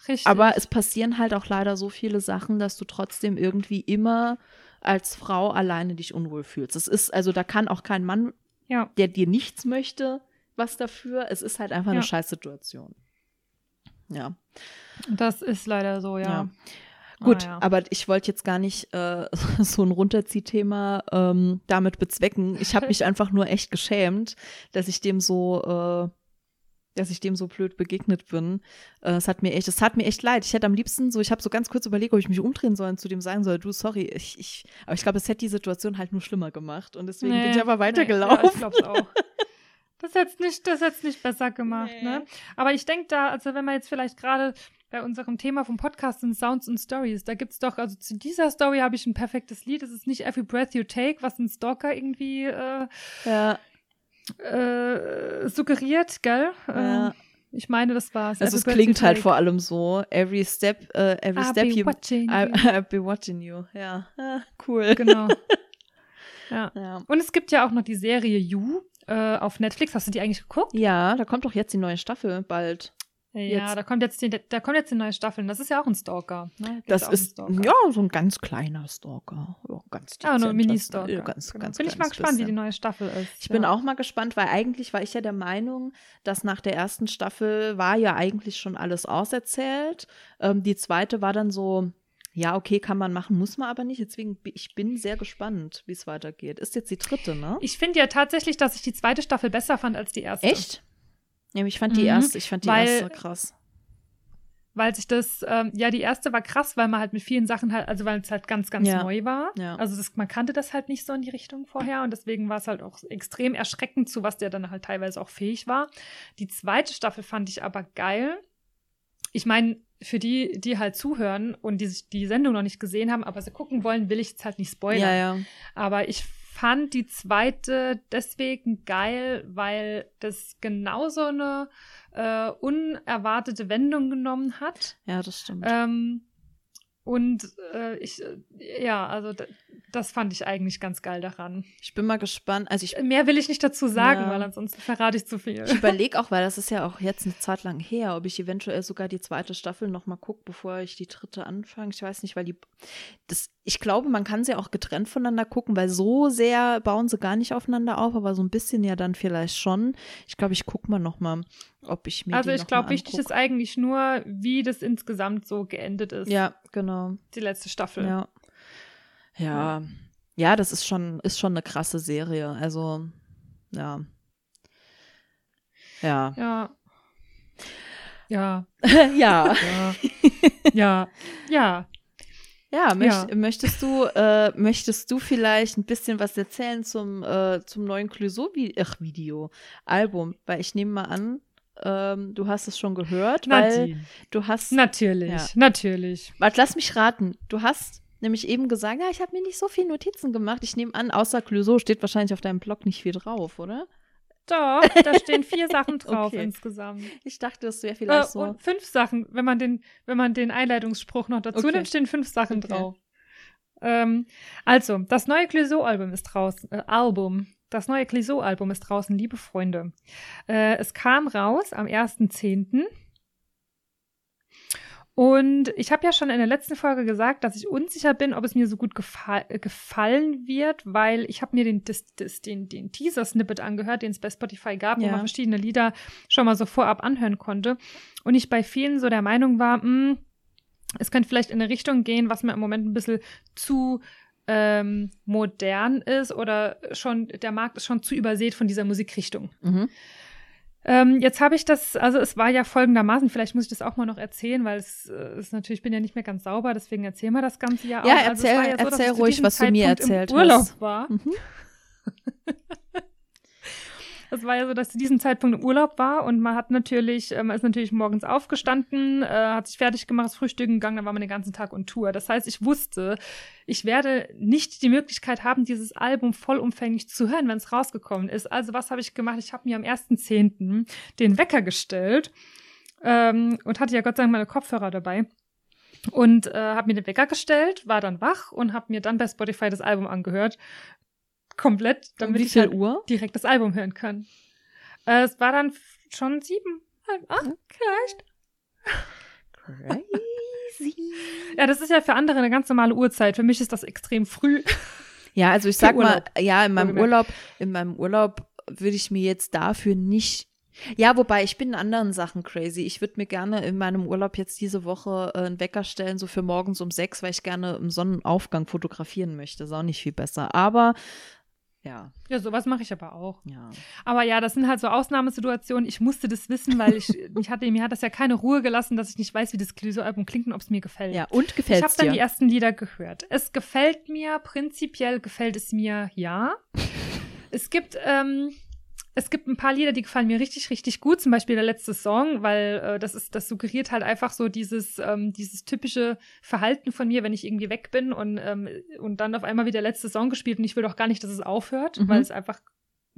Richtig. Aber es passieren halt auch leider so viele Sachen, dass du trotzdem irgendwie immer als Frau alleine dich unwohl fühlst. Es ist, also da kann auch kein Mann, ja. der dir nichts möchte, was dafür. Es ist halt einfach eine Ja. Scheißsituation. Ja. Das ist leider so, ja. Ja. Gut, Ah, ja. aber ich wollte jetzt gar nicht äh, so ein Runterziehthema ähm, damit bezwecken. Ich habe mich einfach nur echt geschämt, dass ich dem so, äh, dass ich dem so blöd begegnet bin. Äh, es hat mir echt, es hat mir echt leid. Ich hätte am liebsten so, ich habe so ganz kurz überlegt, ob ich mich umdrehen soll und zu dem sagen soll, du, sorry, ich, ich, aber ich glaube, es hätte die Situation halt nur schlimmer gemacht und deswegen bin ich aber Nee, weitergelaufen. Ja, ich glaub's auch. Das hätte nicht, das hätte nicht besser gemacht, Nee. ne? Aber ich denke da, also wenn man jetzt vielleicht gerade bei unserem Thema vom Podcast sind Sounds und Stories, da gibt's doch, also zu dieser Story habe ich ein perfektes Lied. Es ist nicht Every Breath You Take, was ein Stalker irgendwie äh, ja, äh, suggeriert, gell? Ja. Äh, ich meine, das war's. also Every es klingt halt vor allem so, every step, äh, every I'll step be you, watching I, you. I'll be watching you. Ja, ah, cool. Genau. ja. Ja. Und es gibt ja auch noch die Serie You äh, auf Netflix. Hast du die eigentlich geguckt? Ja, da kommt doch jetzt die neue Staffel bald. Ja, Jetzt. da kommt jetzt die, da kommt jetzt die neue Staffel. Das ist ja auch ein Stalker. Ne? Das ist Stalker. ja so ein ganz kleiner Stalker. Ja, ganz Ah, nur ein dezent, Mini-Stalker. Ja, ganz, Genau. ganz Bin ich mal gespannt, wie die bisschen. neue Staffel ist. Ich bin ja. auch mal gespannt, weil eigentlich war ich ja der Meinung, dass nach der ersten Staffel war ja eigentlich schon alles auserzählt. Ähm, die zweite war dann so, ja, okay, kann man machen, muss man aber nicht. Deswegen, ich bin sehr gespannt, wie es weitergeht. Ist jetzt die dritte, ne? Ich finde ja tatsächlich, dass ich die zweite Staffel besser fand als die erste. Echt? Ja, ich fand die Mhm, erste, ich fand die weil- erste krass. Weil sich das, ähm, ja, die erste war krass, weil man halt mit vielen Sachen halt, also weil es halt ganz, ganz Ja. neu war. Ja. Also das, man kannte das halt nicht so in die Richtung vorher und deswegen war es halt auch extrem erschreckend, zu was der dann halt teilweise auch fähig war. Die zweite Staffel fand ich aber geil. Ich meine, für die, die halt zuhören und die sich die Sendung noch nicht gesehen haben, aber sie gucken wollen, will ich jetzt halt nicht spoilern. Ja, ja. Aber ich fand die zweite deswegen geil, weil das genauso eine äh, unerwartete Wendung genommen hat. Ja, das stimmt. Ähm, und äh, ich, äh, ja, also das fand ich eigentlich ganz geil daran. Ich bin mal gespannt. Also ich Mehr will ich nicht dazu sagen, Ja. weil ansonsten verrate ich zu viel. Ich überlege auch, weil das ist ja auch jetzt eine Zeit lang her, ob ich eventuell sogar die zweite Staffel noch mal gucke, bevor ich die dritte anfange. Ich weiß nicht, weil die das ich glaube, man kann sie auch getrennt voneinander gucken, weil so sehr bauen sie gar nicht aufeinander auf, aber so ein bisschen ja dann vielleicht schon. Ich glaube, ich gucke mal noch mal, ob ich mir Also ich glaube, wichtig ist eigentlich nur, wie das insgesamt so geendet ist. Ja, genau. Die letzte Staffel. Ja. Ja. Ja, das ist schon ist schon eine krasse Serie. Also ja. Ja. Ja. Ja. ja. Ja. ja. Ja. Ja, möcht, Ja. möchtest du äh, möchtest du vielleicht ein bisschen was erzählen zum äh, zum neuen Clouseau-Video Album, weil ich nehme mal an, ähm, du hast es schon gehört, weil Nadine. du hast Natürlich. Ja. Natürlich. Warte, lass mich raten. Du hast nämlich eben gesagt, ja, ich habe mir nicht so viel Notizen gemacht. Ich nehme an, außer Clouseau steht wahrscheinlich auf deinem Blog nicht viel drauf, oder? Doch, da stehen vier Sachen drauf Okay. insgesamt. Ich dachte, das wäre Äh, vielleicht so. Und fünf Sachen, wenn man den, wenn man den Einleitungsspruch noch dazu Okay. nimmt, stehen fünf Sachen Okay. drauf. Ähm, also, das neue Clouseau-Album ist draußen. Äh, Album. Das neue Clouseau-Album ist draußen, liebe Freunde. Äh, es kam raus am 1.10. Und ich habe ja schon in der letzten Folge gesagt, dass ich unsicher bin, ob es mir so gut gefa gefallen wird, weil ich habe mir den, den, den Teaser-Snippet angehört, den es bei Spotify gab, ja. wo man verschiedene Lieder schon mal so vorab anhören konnte. Und ich bei vielen so der Meinung war, mh, hm, es könnte vielleicht in eine Richtung gehen, was mir im Moment ein bisschen zu ähm, modern ist oder schon, der Markt ist schon zu übersät von dieser Musikrichtung. Mhm. Ähm, jetzt habe ich das, also es war ja folgendermaßen, vielleicht muss ich das auch mal noch erzählen, weil es äh, ist natürlich, ich bin ja nicht mehr ganz sauber, deswegen erzählen wir das Ganze ja auch. Ja, erzähl, also ja so, erzähl ruhig, was Zeitpunkt du mir erzählt im Urlaub hast. war. Mhm. Es war ja so, dass zu diesem Zeitpunkt im Urlaub war und man hat natürlich, äh, man ist natürlich morgens aufgestanden, äh, hat sich fertig gemacht, das Frühstück gegangen, dann war man den ganzen Tag on Tour. Das heißt, ich wusste, ich werde nicht die Möglichkeit haben, dieses Album vollumfänglich zu hören, wenn es rausgekommen ist. Also was habe ich gemacht? Ich habe mir am 1.10. den Wecker gestellt ähm, und hatte ja Gott sei Dank meine Kopfhörer dabei und äh, habe mir den Wecker gestellt, war dann wach und habe mir dann bei Spotify das Album angehört komplett, damit ich halt Uhr? direkt das Album hören kann. Äh, es war dann schon sieben, halb acht vielleicht. Crazy. ja, das ist ja für andere eine ganz normale Uhrzeit. Für mich ist das extrem früh. Ja, also ich sag mal, ja, in meinem Urlaub, in meinem Urlaub würde ich mir jetzt dafür nicht ja, wobei ich bin in anderen Sachen crazy. Ich würde mir gerne in meinem Urlaub jetzt diese Woche äh, einen Wecker stellen, so für morgens um sechs, weil ich gerne im Sonnenaufgang fotografieren möchte. Ist auch nicht viel besser. Aber ja. Ja, sowas mache ich aber auch. Ja. Aber ja, das sind halt so Ausnahmesituationen. Ich musste das wissen, weil ich, ich hatte, mir hat das ja keine Ruhe gelassen, dass ich nicht weiß, wie das Clouseau-Album klingt und ob es mir gefällt. Ja, und gefällt es Ich habe dann die ersten Lieder gehört. Es gefällt mir, prinzipiell gefällt es mir, ja. es gibt, ähm, es gibt ein paar Lieder, die gefallen mir richtig, richtig gut. Zum Beispiel der letzte Song, weil äh, das ist, das suggeriert halt einfach so dieses, ähm, dieses typische Verhalten von mir, wenn ich irgendwie weg bin und, ähm, und dann auf einmal wieder der letzte Song gespielt und ich will doch gar nicht, dass es aufhört, mhm. weil es einfach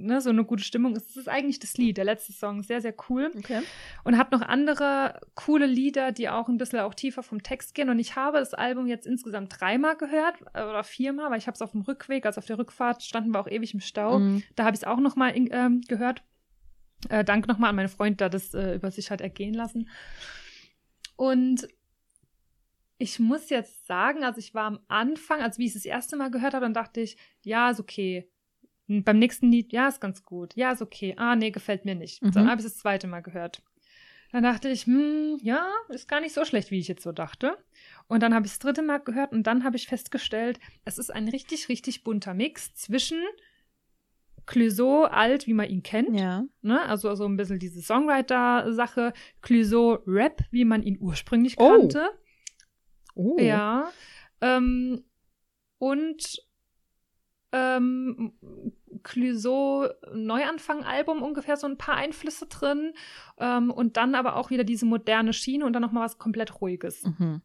ne, so eine gute Stimmung ist. Das ist eigentlich das Lied, der letzte Song, sehr, sehr cool. Okay. Und hat noch andere coole Lieder, die auch ein bisschen auch tiefer vom Text gehen. Und ich habe das Album jetzt insgesamt dreimal gehört äh, oder viermal, weil ich habe es auf dem Rückweg, also auf der Rückfahrt standen wir auch ewig im Stau. Mhm. Da habe ich es auch noch mal ähm, gehört. Äh, Dank nochmal an meinen Freund, der das äh, über sich hat ergehen lassen. Und ich muss jetzt sagen, also ich war am Anfang, als wie ich es das erste Mal gehört habe, dann dachte ich, ja, ist okay. Und beim nächsten Lied, ja, ist ganz gut. Ja, ist okay. Ah, nee, gefällt mir nicht. Mhm. Dann habe ich das zweite Mal gehört. Dann dachte ich, hm, ja, ist gar nicht so schlecht, wie ich jetzt so dachte. Und dann habe ich das dritte Mal gehört und dann habe ich festgestellt, es ist ein richtig, richtig bunter Mix zwischen Clouseau alt, wie man ihn kennt. Ja. Ne? Also so ein bisschen diese Songwriter-Sache. Clouseau Rap, wie man ihn ursprünglich oh. kannte. Oh. Ja. Ähm, und ähm, Clouseau Neuanfang-Album ungefähr so ein paar Einflüsse drin ähm, und dann aber auch wieder diese moderne Schiene und dann nochmal was komplett Ruhiges. Mhm.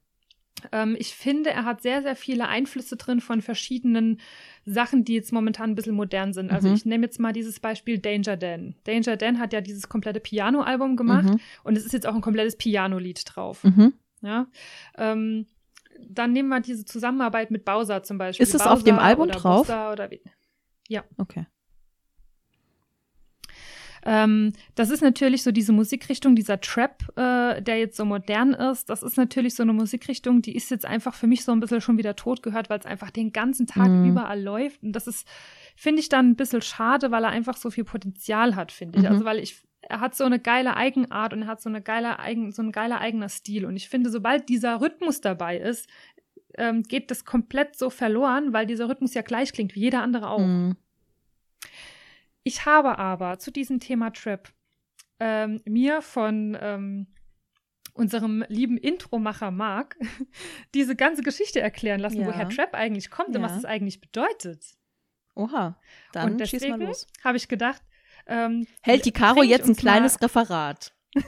Ähm, ich finde, er hat sehr, sehr viele Einflüsse drin von verschiedenen Sachen, die jetzt momentan ein bisschen modern sind. Also mhm. ich nehme jetzt mal dieses Beispiel Danger Dan. Danger Dan hat ja dieses komplette Piano-Album gemacht mhm. und es ist jetzt auch ein komplettes Piano-Lied drauf. Mhm. Ja. Ähm, dann nehmen wir diese Zusammenarbeit mit Bowser zum Beispiel. Ist es auf dem Album drauf? Oder ja. Okay. Ähm, das ist natürlich so diese Musikrichtung, dieser Trap, äh, der jetzt so modern ist. Das ist natürlich so eine Musikrichtung, die ist jetzt einfach für mich so ein bisschen schon wieder tot gehört, weil es einfach den ganzen Tag mhm. überall läuft. Und das ist, finde ich dann ein bisschen schade, weil er einfach so viel Potenzial hat, finde ich. Mhm. Also weil ich er hat so eine geile Eigenart und er hat so eine geile eigen, so ein geiler eigener Stil. Und ich finde, sobald dieser Rhythmus dabei ist, ähm, geht das komplett so verloren, weil dieser Rhythmus ja gleich klingt wie jeder andere auch. Mhm. Ich habe aber zu diesem Thema Trap ähm, mir von ähm, unserem lieben Intromacher Mark diese ganze Geschichte erklären lassen, ja. woher Trap eigentlich kommt ja. und was es eigentlich bedeutet. Oha, dann und deswegen habe ich gedacht, ähm, Hält die Caro jetzt ein kleines Referat?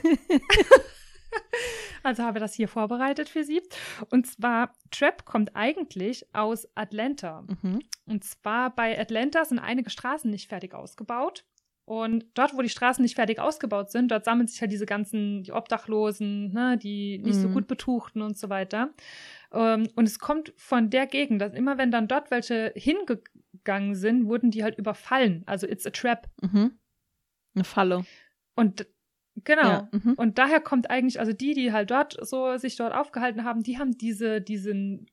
also habe das hier vorbereitet für Sie. Und zwar, Trap kommt eigentlich aus Atlanta. Mhm. Und zwar bei Atlanta sind einige Straßen nicht fertig ausgebaut. Und dort, wo die Straßen nicht fertig ausgebaut sind, dort sammeln sich halt diese ganzen, die Obdachlosen, ne, die nicht Mhm. so gut Betuchten und so weiter. Ähm, und es kommt von der Gegend, dass immer wenn dann dort welche hingegangen sind, wurden die halt überfallen. Also it's a trap. Mhm. Eine Falle. Und genau. Ja. Mhm. Und daher kommt eigentlich, also die, die halt dort so sich dort aufgehalten haben, die haben diese, diesen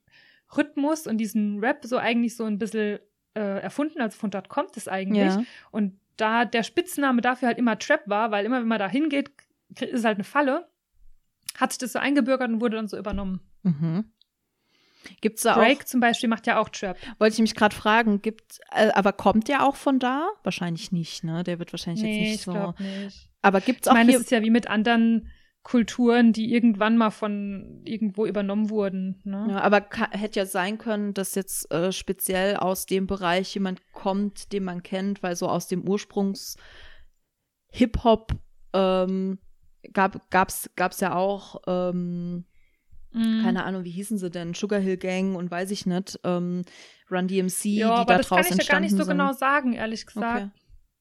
Rhythmus und diesen Rap so eigentlich so ein bisschen äh, erfunden. Also von dort kommt es eigentlich. Ja. Und da der Spitzname dafür halt immer Trap war, weil immer wenn man da hingeht, ist es halt eine Falle, hat sich das so eingebürgert und wurde dann so übernommen. Mhm. Gibt's da Drake zum Beispiel macht ja auch Trap. auch, wollte ich mich gerade fragen, gibt, äh, aber kommt der auch von da? Wahrscheinlich nicht, ne? Der wird wahrscheinlich jetzt Nee, nicht ich so. nicht. Aber gibt's Ich auch meine, hier, es ist ja wie mit anderen Kulturen, die irgendwann mal von irgendwo übernommen wurden. Ne? ja, aber hätte ja sein können, dass jetzt äh, speziell aus dem Bereich jemand kommt, den man kennt, weil so aus dem Ursprungs Hip-Hop ähm, gab, gab's, gab's ja auch, ähm, Mhm. keine Ahnung, wie hießen sie denn? Sugar Hill Gang und weiß ich nicht, ähm, Run DMC, Ja, die aber da das kann draußen ich ja gar nicht entstanden so sind. genau sagen, ehrlich gesagt. Okay.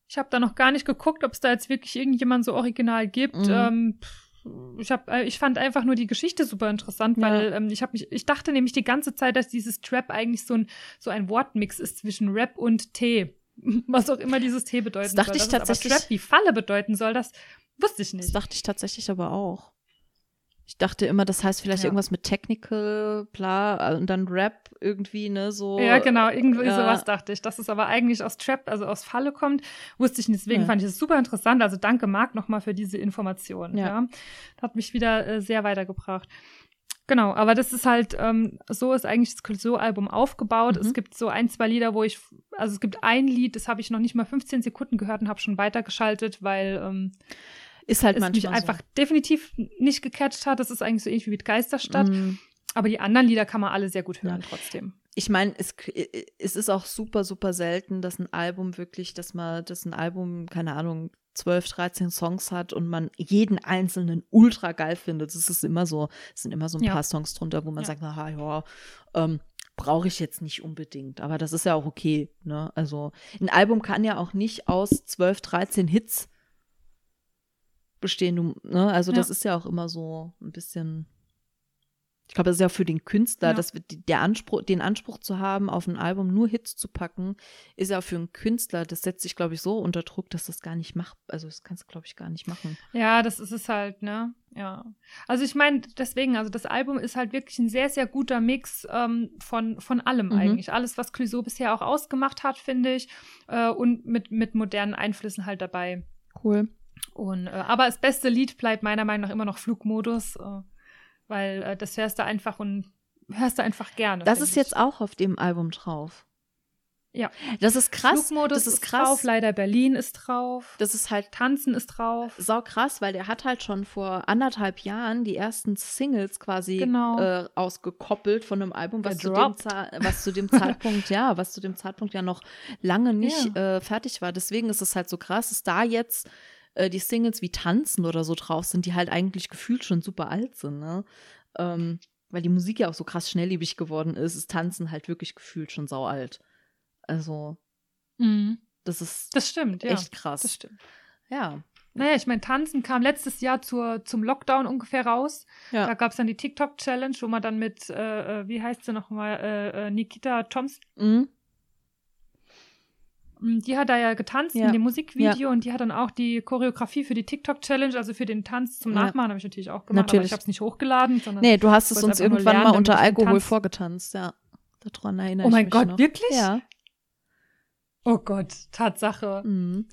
Ich habe da noch gar nicht geguckt, ob es da jetzt wirklich irgendjemand so original gibt. Mhm. Ähm, ich, hab, äh, ich fand einfach nur die Geschichte super interessant, Ja. weil ähm, ich habe mich, ich dachte nämlich die ganze Zeit, dass dieses Trap eigentlich so ein, so ein Wortmix ist zwischen Rap und Tee. Was auch immer dieses Tee bedeuten Das dachte soll. ich Dass es tatsächlich- Aber Trap wie Falle bedeuten soll, das wusste ich Das nicht. dachte ich tatsächlich aber auch. Ich dachte immer, das heißt vielleicht Ja. irgendwas mit Technical, bla, und dann Rap irgendwie, ne, so. Ja, genau, irgendwie ja. sowas dachte ich. Dass es aber eigentlich aus Trap, also aus Falle kommt, wusste ich nicht. Deswegen Ja. fand ich es super interessant. Also danke, Marc, nochmal für diese Information. Ja. Hat mich wieder äh, sehr weitergebracht. Genau, aber das ist halt, ähm, so ist eigentlich das Clouseau-Album aufgebaut. Mhm. Es gibt so ein, zwei Lieder, wo ich, also es gibt ein Lied, das habe ich noch nicht mal 15 Sekunden gehört und habe schon weitergeschaltet, weil ähm, Ist halt es mich manchmal einfach definitiv nicht gecatcht hat. Das ist eigentlich so ähnlich wie mit Geisterstadt. so. Mm. Aber die anderen Lieder kann man alle sehr gut hören trotzdem. Ich meine, es, es ist auch super, super selten, dass ein Album wirklich, dass man, dass ein Album, keine Ahnung, 12, 13 Songs hat und man jeden einzelnen ultra geil findet. Das ist immer so, es sind immer so ein Ja. paar Songs drunter, wo man Ja. sagt, aha, ja, ähm, brauche ich jetzt nicht unbedingt. Aber das ist ja auch okay, ne? Also ein Album kann ja auch nicht aus 12, 13 Hits bestehen, ne? Also das Ja. ist ja auch immer so ein bisschen ich glaube, das ist ja für den Künstler, Ja. dass der Anspruch, den Anspruch zu haben, auf ein Album nur Hits zu packen, ist ja für einen Künstler, das setzt sich, glaube ich, so unter Druck, dass das gar nicht macht. Also das kannst du, glaube ich, gar nicht machen. Ja, das ist es halt, ne? Ja. Also ich meine, deswegen, also das Album ist halt wirklich ein sehr, sehr guter Mix ähm, von, von allem Mhm. eigentlich. Alles, was Clouseau bisher auch ausgemacht hat, finde ich. Äh, und mit, mit modernen Einflüssen halt dabei. Cool. Und, äh, aber das beste Lied bleibt meiner Meinung nach immer noch Flugmodus, äh, weil äh, das hörst du einfach und hörst du einfach gerne. Das ist ich. jetzt auch auf dem Album drauf. Ja. Das ist krass. Flugmodus das ist ist krass. drauf, leider Berlin ist drauf. Das ist halt Tanzen ist drauf. sau krass, weil der hat halt schon vor anderthalb Jahren die ersten Singles quasi Genau. äh, ausgekoppelt von einem Album, was zu, dem was zu dem Zeitpunkt, ja, was zu dem Zeitpunkt ja noch lange nicht äh, fertig war. Deswegen ist es halt so krass, dass da jetzt äh, die Singles wie Tanzen oder so drauf sind, die halt eigentlich gefühlt schon super alt sind, ne? Ähm, weil die Musik ja auch so krass schnelllebig geworden ist, ist Tanzen halt wirklich gefühlt schon sau alt. Also, Mhm. das ist Das stimmt, ja. echt krass. Das stimmt. Ja. Naja, ich meine, Tanzen kam letztes Jahr zur, zum Lockdown ungefähr raus. Ja. Da gab es dann die TikTok-Challenge, wo man dann mit, äh, äh, wie heißt sie nochmal, äh, äh, Nikita Thompson, Mhm. Mm, die hat da ja getanzt Ja. in dem Musikvideo und die hat dann auch die Choreografie für die TikTok-Challenge, also für den Tanz zum Ja. Nachmachen, habe ich natürlich auch gemacht, Natürlich. aber ich habe es nicht hochgeladen, sondern. Nee, du hast es uns irgendwann lernen, mal unter Alkohol Tanz- vorgetanzt, ja. Daran erinnere oh mein ich mich Gott, noch. wirklich? Ja. Oh Gott, Tatsache. Mhm.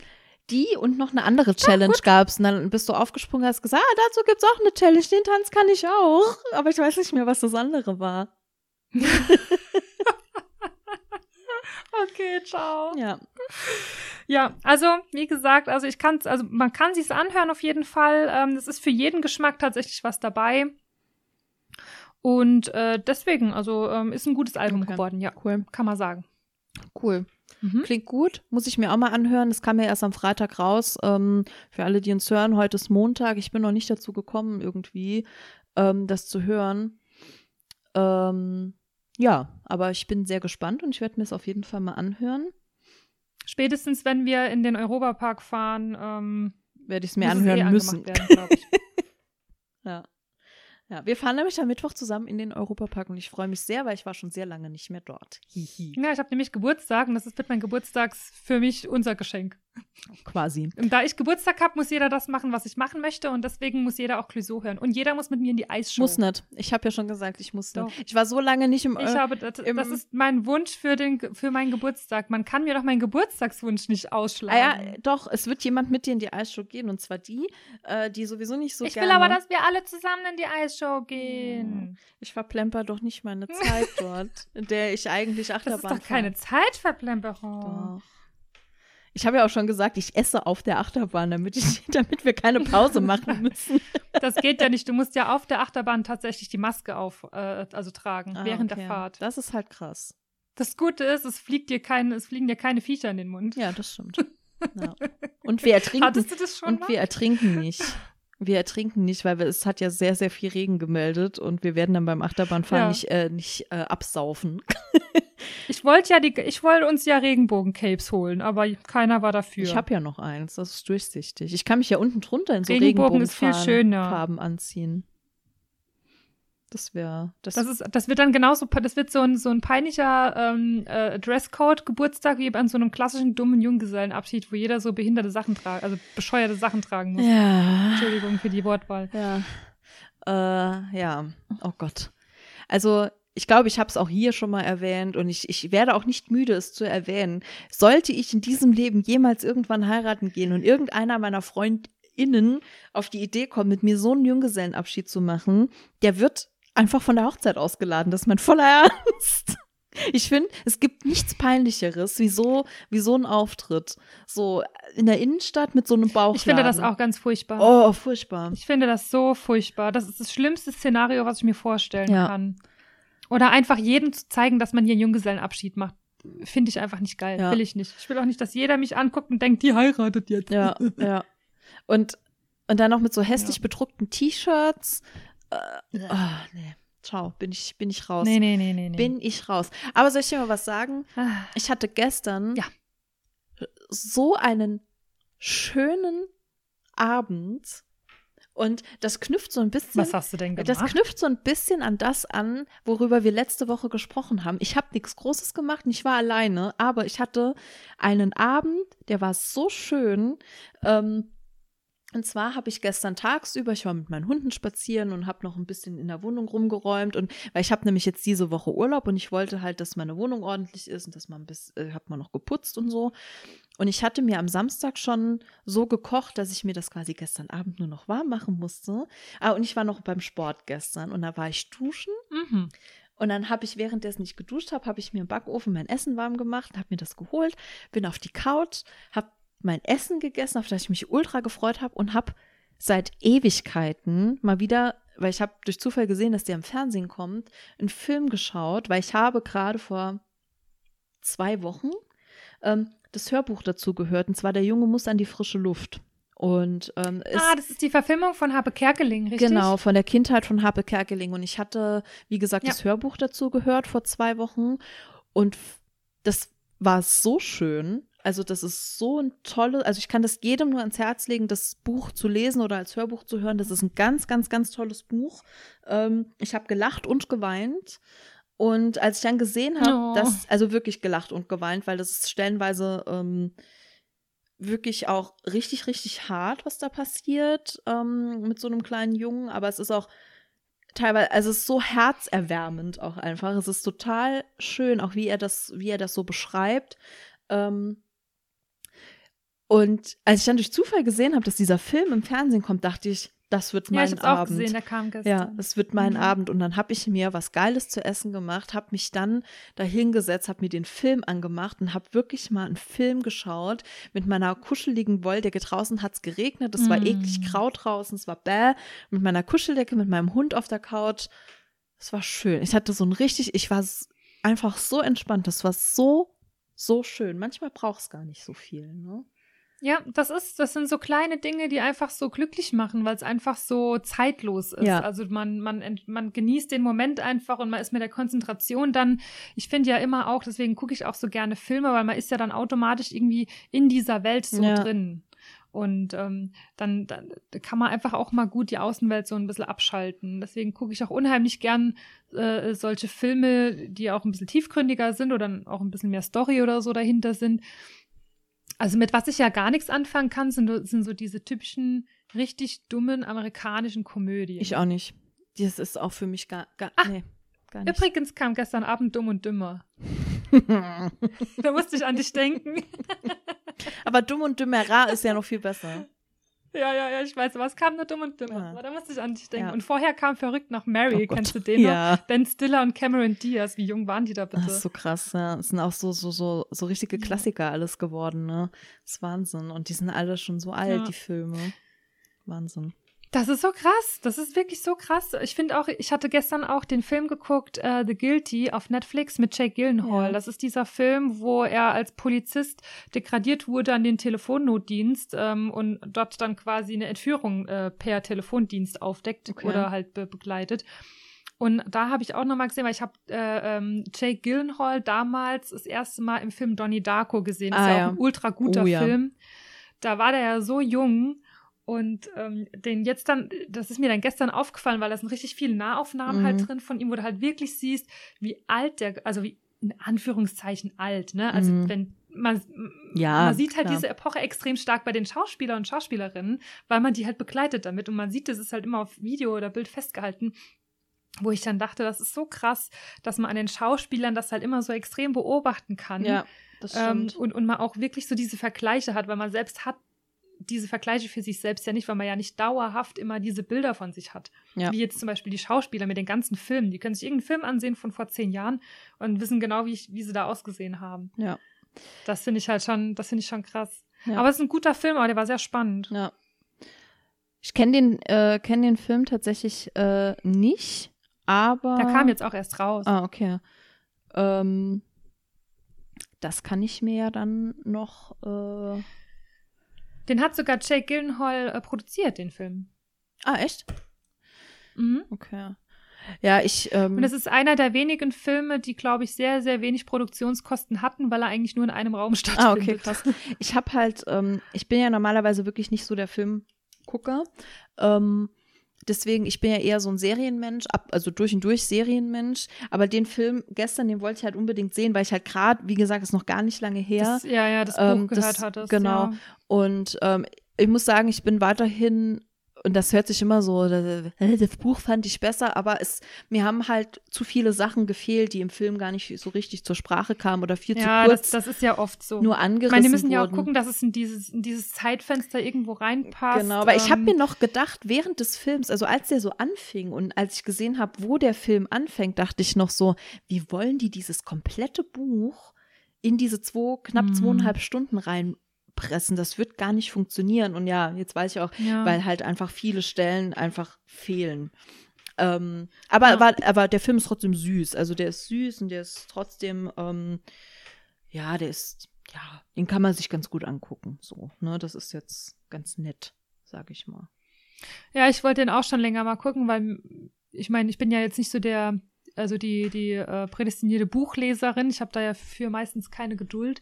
Die und noch eine andere Challenge gab's und dann bist du aufgesprungen und hast gesagt, ah, dazu gibt's auch eine Challenge, den Tanz kann ich auch. Aber ich weiß nicht mehr, was das andere war. Okay, ciao. Ja. Ja, also wie gesagt, also ich kann also man kann sich's anhören auf jeden Fall. Ähm, es ist für jeden Geschmack tatsächlich was dabei. Und äh, deswegen, also ähm, ist ein gutes Album Okay. geworden, ja, Cool. kann man sagen. Cool. Mhm. Klingt gut. Muss ich mir auch mal anhören. Das kam ja erst am Freitag raus. Ähm, für alle, die uns hören, heute ist Montag. Ich bin noch nicht dazu gekommen, irgendwie ähm, das zu hören. Ähm, ja, aber ich bin sehr gespannt und ich werde mir es auf jeden Fall mal anhören. Spätestens, wenn wir in den Europapark fahren, ähm, Werde ich es mir es anhören eh müssen. werden. Ja. Ja, wir fahren nämlich am Mittwoch zusammen in den Europapark und ich freue mich sehr, weil ich war schon sehr lange nicht mehr dort. Hihi. ja, ich habe nämlich Geburtstag und das ist, wird mein Geburtstags für mich unser Geschenk. Quasi. Und da ich Geburtstag habe, muss jeder das machen, was ich machen möchte und deswegen muss jeder auch Clouseau hören. Und jeder muss mit mir in die Eisshow. Muss nicht. Ich habe ja schon gesagt, ich muss Doch. nicht. Ich war so lange nicht im Ich Eu- habe, das, das ist mein Wunsch für, den, für meinen Geburtstag. Man kann mir doch meinen Geburtstagswunsch nicht Ah ausschlagen. ja, doch, es wird jemand mit dir in die Eisshow gehen und zwar die, äh, die sowieso nicht so ich gerne. will aber, dass wir alle zusammen in die Eisshow gehen. Ich verplemper doch nicht meine Zeit dort, in der ich eigentlich Das Achterbahn ist doch keine Zeitverplemperung. Doch. Ich habe ja auch schon gesagt, ich esse auf der Achterbahn, damit, ich, damit wir keine Pause machen müssen. Das geht ja nicht. Du musst ja auf der Achterbahn tatsächlich die Maske auf, äh, also tragen, Ah, während okay. der Fahrt. Das ist halt krass. Das Gute ist, es fliegt dir keine, es fliegen dir keine Viecher in den Mund. Ja, das stimmt. Ja. Und wir ertrinken, Hattest du das schon und mal? wir ertrinken nicht. Wir ertrinken nicht, weil wir, es hat ja sehr, sehr viel Regen gemeldet und wir werden dann beim Achterbahnfahren Ja. nicht, äh, nicht äh, absaufen. Ich wollte ja die, ich wollte uns ja Regenbogen-Capes holen, aber keiner war dafür. Ich habe ja noch eins, das ist durchsichtig. Ich kann mich ja unten drunter in so Regenbogen ist viel Regenbogenfarben schöner. Farben anziehen. Das wäre, das, Das, ist, das wird dann genauso, das wird so ein, so ein peinlicher ähm, äh, Dresscode-Geburtstag wie an so einem klassischen dummen Junggesellenabschied, wo jeder so behinderte Sachen tragen, also bescheuerte Sachen tragen muss. ja, Entschuldigung für die Wortwahl. ja, äh, ja, oh Gott. Also ich glaube, ich habe es auch hier schon mal erwähnt und ich, ich werde auch nicht müde, es zu erwähnen. Sollte ich in diesem Leben jemals irgendwann heiraten gehen und irgendeiner meiner FreundInnen auf die Idee kommt, mit mir so einen Junggesellenabschied zu machen, der wird einfach von der Hochzeit ausgeladen. Das ist mein voller Ernst. Ich finde, es gibt nichts Peinlicheres wie so, wie so ein Auftritt. So in der Innenstadt mit so einem Bauchladen. Ich finde das auch ganz furchtbar. Oh, furchtbar. Ich finde das so furchtbar. Das ist das schlimmste Szenario, was ich mir vorstellen Ja. kann. Oder einfach jedem zu zeigen, dass man hier einen Junggesellenabschied macht. Finde ich einfach nicht geil. Ja. Will ich nicht. Ich will auch nicht, dass jeder mich anguckt und denkt, die heiratet jetzt. Ja, ja. Und, und dann noch mit so hässlich bedruckten T-Shirts. Äh, ah, nee. Ciao, bin ich, bin ich raus. Nee, nee, nee, nee, nee. Bin ich raus. Aber soll ich dir mal was sagen? ah. Ich hatte gestern Ja. so einen schönen Abend. Und das knüpft so ein bisschen. Was hast du denn gemacht? Das knüpft so ein bisschen an das an, worüber wir letzte Woche gesprochen haben. Ich habe nichts Großes gemacht ich war alleine, aber ich hatte einen Abend, der war so schön. Ähm, und zwar habe ich gestern tagsüber, ich war mit meinen Hunden spazieren und habe noch ein bisschen in der Wohnung rumgeräumt und weil ich habe nämlich jetzt diese Woche Urlaub und ich wollte halt, dass meine Wohnung ordentlich ist und dass man bis, äh, hat man noch geputzt und so. Und ich hatte mir am Samstag schon so gekocht, dass ich mir das quasi gestern Abend nur noch warm machen musste. Ah, und ich war noch beim Sport gestern und da war ich duschen Mhm. und dann habe ich, währenddessen ich geduscht habe, habe ich mir im Backofen mein Essen warm gemacht, habe mir das geholt, bin auf die Couch, habe mein Essen gegessen, auf das ich mich ultra gefreut habe und habe seit Ewigkeiten mal wieder, weil ich habe durch Zufall gesehen, dass der im Fernsehen kommt, einen Film geschaut, weil ich habe gerade vor zwei Wochen ähm, das Hörbuch dazu gehört, und zwar Der Junge muss an die frische Luft. Und ähm, Ah, das ist die Verfilmung von Habe Kerkeling, richtig? Genau, von der Kindheit von Harpe Kerkeling. Und ich hatte, wie gesagt, Ja. das Hörbuch dazu gehört vor zwei Wochen. Und das war so schön. Also, das ist so ein tolles, also ich kann das jedem nur ans Herz legen, das Buch zu lesen oder als Hörbuch zu hören. Das ist ein ganz, ganz, ganz tolles Buch. Ähm, ich habe gelacht und geweint. Und als ich dann gesehen habe, Oh. dass, also wirklich gelacht und geweint, weil das ist stellenweise ähm, wirklich auch richtig, richtig hart, was da passiert ähm, mit so einem kleinen Jungen, aber es ist auch teilweise, also es ist so herzerwärmend auch einfach. Es ist total schön, auch wie er das, wie er das so beschreibt. Ähm, und als ich dann durch Zufall gesehen habe, dass dieser Film im Fernsehen kommt, dachte ich, das wird Ja, mein ich hab's auch Abend. gesehen, der kam gestern. Ja, es wird mein Mhm. Abend. Und dann habe ich mir was Geiles zu essen gemacht, habe mich dann dahingesetzt, habe mir den Film angemacht und habe wirklich mal einen Film geschaut mit meiner kuscheligen Wolldecke. Draußen hat es geregnet, es war Mm. eklig grau draußen, es war bäh. Mit meiner Kuscheldecke, mit meinem Hund auf der Couch. Es war schön. Ich hatte so ein richtig, ich war einfach so entspannt. Das war so, so schön. Manchmal braucht es gar nicht so viel, ne? Ja, das ist, das sind so kleine Dinge, die einfach so glücklich machen, weil es einfach so zeitlos ist. Ja. Also man, man, man genießt den Moment einfach und man ist mit der Konzentration dann, ich finde ja immer auch, deswegen gucke ich auch so gerne Filme, weil man ist ja dann automatisch irgendwie in dieser Welt so Ja. drin. Und ähm, dann, dann kann man einfach auch mal gut die Außenwelt so ein bisschen abschalten. Deswegen gucke ich auch unheimlich gern äh, solche Filme, die auch ein bisschen tiefgründiger sind oder auch ein bisschen mehr Story oder so dahinter sind. Also mit was ich ja gar nichts anfangen kann, sind, sind so diese typischen, richtig dummen amerikanischen Komödien. Ich auch nicht. Das ist auch für mich gar, gar, Ah, nee, gar nicht. Übrigens kam gestern Abend Dumm und Dümmer. Da musste ich an dich denken. Aber Dumm und Dümmerer ist ja noch viel besser. Ja, ja, ja, ich weiß, aber es kam nur Dumm und Dümmer. Ja. Aber da musste ich an dich denken. Ja. Und vorher kam Verrückt nach Mary. Oh. Kennst du den noch? Ja. Ben Stiller und Cameron Diaz. Wie jung waren die da bitte? Das ist so krass, ja. Es sind auch so, so, so, so richtige Klassiker alles geworden, ne? Das ist Wahnsinn. Und die sind alle schon so alt, die Filme. Wahnsinn. Das ist so krass. Das ist wirklich so krass. Ich finde auch, ich hatte gestern auch den Film geguckt, äh, The Guilty auf Netflix mit Jake Gyllenhaal. Ja. Das ist dieser Film, wo er als Polizist degradiert wurde an den Telefonnotdienst ähm, und dort dann quasi eine Entführung äh, per Telefondienst aufdeckt Okay. oder halt be begleitet. Und da habe ich auch nochmal gesehen, weil ich habe äh, ähm, Jake Gyllenhaal damals das erste Mal im Film Donnie Darko gesehen. Das Ah, ist ja ja. auch ein ultra guter Oh, ja. Film. Da war der ja so jung und ähm, den jetzt dann, das ist mir dann gestern aufgefallen, weil da sind richtig viele Nahaufnahmen Mhm. halt drin von ihm, wo du halt wirklich siehst, wie alt der, also wie in Anführungszeichen alt, ne? Also Mhm. wenn man, Ja, man sieht halt klar. diese Epoche extrem stark bei den Schauspielern und Schauspielerinnen, weil man die halt begleitet damit und man sieht, das ist halt immer auf Video oder Bild festgehalten. Wo ich dann dachte, das ist so krass, dass man an den Schauspielern das halt immer so extrem beobachten kann. Ja, das Ähm, stimmt. und, und man auch wirklich so diese Vergleiche hat, weil man selbst hat diese Vergleiche für sich selbst ja nicht, weil man ja nicht dauerhaft immer diese Bilder von sich hat. Ja. Wie jetzt zum Beispiel die Schauspieler mit den ganzen Filmen. Die können sich irgendeinen Film ansehen von vor zehn Jahren und wissen genau, wie, ich, wie sie da ausgesehen haben. ja. Das finde ich halt schon, das finde ich schon krass. Ja. Aber es ist ein guter Film, aber der war sehr spannend. Ja. Ich kenne den, äh, kenn den Film tatsächlich äh, nicht, aber. Der kam jetzt auch erst raus. Ah, okay. Ähm, das kann ich mir ja dann noch. Äh, Den hat sogar Jake Gyllenhaal äh, produziert, den Film. ah, echt? Mhm. Okay. Ja, ich. Ähm, Und es ist einer der wenigen Filme, die, glaube ich, sehr, sehr wenig Produktionskosten hatten, weil er eigentlich nur in einem Raum stattfindet. Ah, okay, krass. Ich habe halt, ähm, ich bin ja normalerweise wirklich nicht so der Filmgucker. Ähm, deswegen, ich bin ja eher so ein Serienmensch, ab, also durch und durch Serienmensch. Aber den Film gestern, den wollte ich halt unbedingt sehen, weil ich halt gerade, wie gesagt, ist noch gar nicht lange her. Das, ja, ja, das Buch Ähm, gehört das- hattest. genau. Ja. Und ähm, ich muss sagen, ich bin weiterhin, und das hört sich immer so, das, das Buch fand ich besser, aber es, mir haben halt zu viele Sachen gefehlt, die im Film gar nicht so richtig zur Sprache kamen oder viel Ja, zu das, kurz das ist ja oft so. nur ich angerissen meine, die müssen ja auch wurden. gucken, dass es in dieses, in dieses Zeitfenster irgendwo reinpasst. Genau, weil ich habe ähm, mir noch gedacht, während des Films, also als der so anfing und als ich gesehen habe, wo der Film anfängt, dachte ich noch so, wie wollen die dieses komplette Buch in diese zwei, knapp Mhm. zweieinhalb Stunden reinpressen? Das wird gar nicht funktionieren. Und ja, jetzt weiß ich auch, ja. weil halt einfach viele Stellen einfach fehlen. Ähm, aber, Ja. war, aber der Film ist trotzdem süß. Also der ist süß und der ist trotzdem, ähm, ja, der ist, ja, den kann man sich ganz gut angucken. So, ne, das ist jetzt ganz nett, sag ich mal. Ja, ich wollte den auch schon länger mal gucken, weil ich meine, ich bin ja jetzt nicht so der, also die, die äh, prädestinierte Buchleserin. Ich habe da ja für meistens keine Geduld.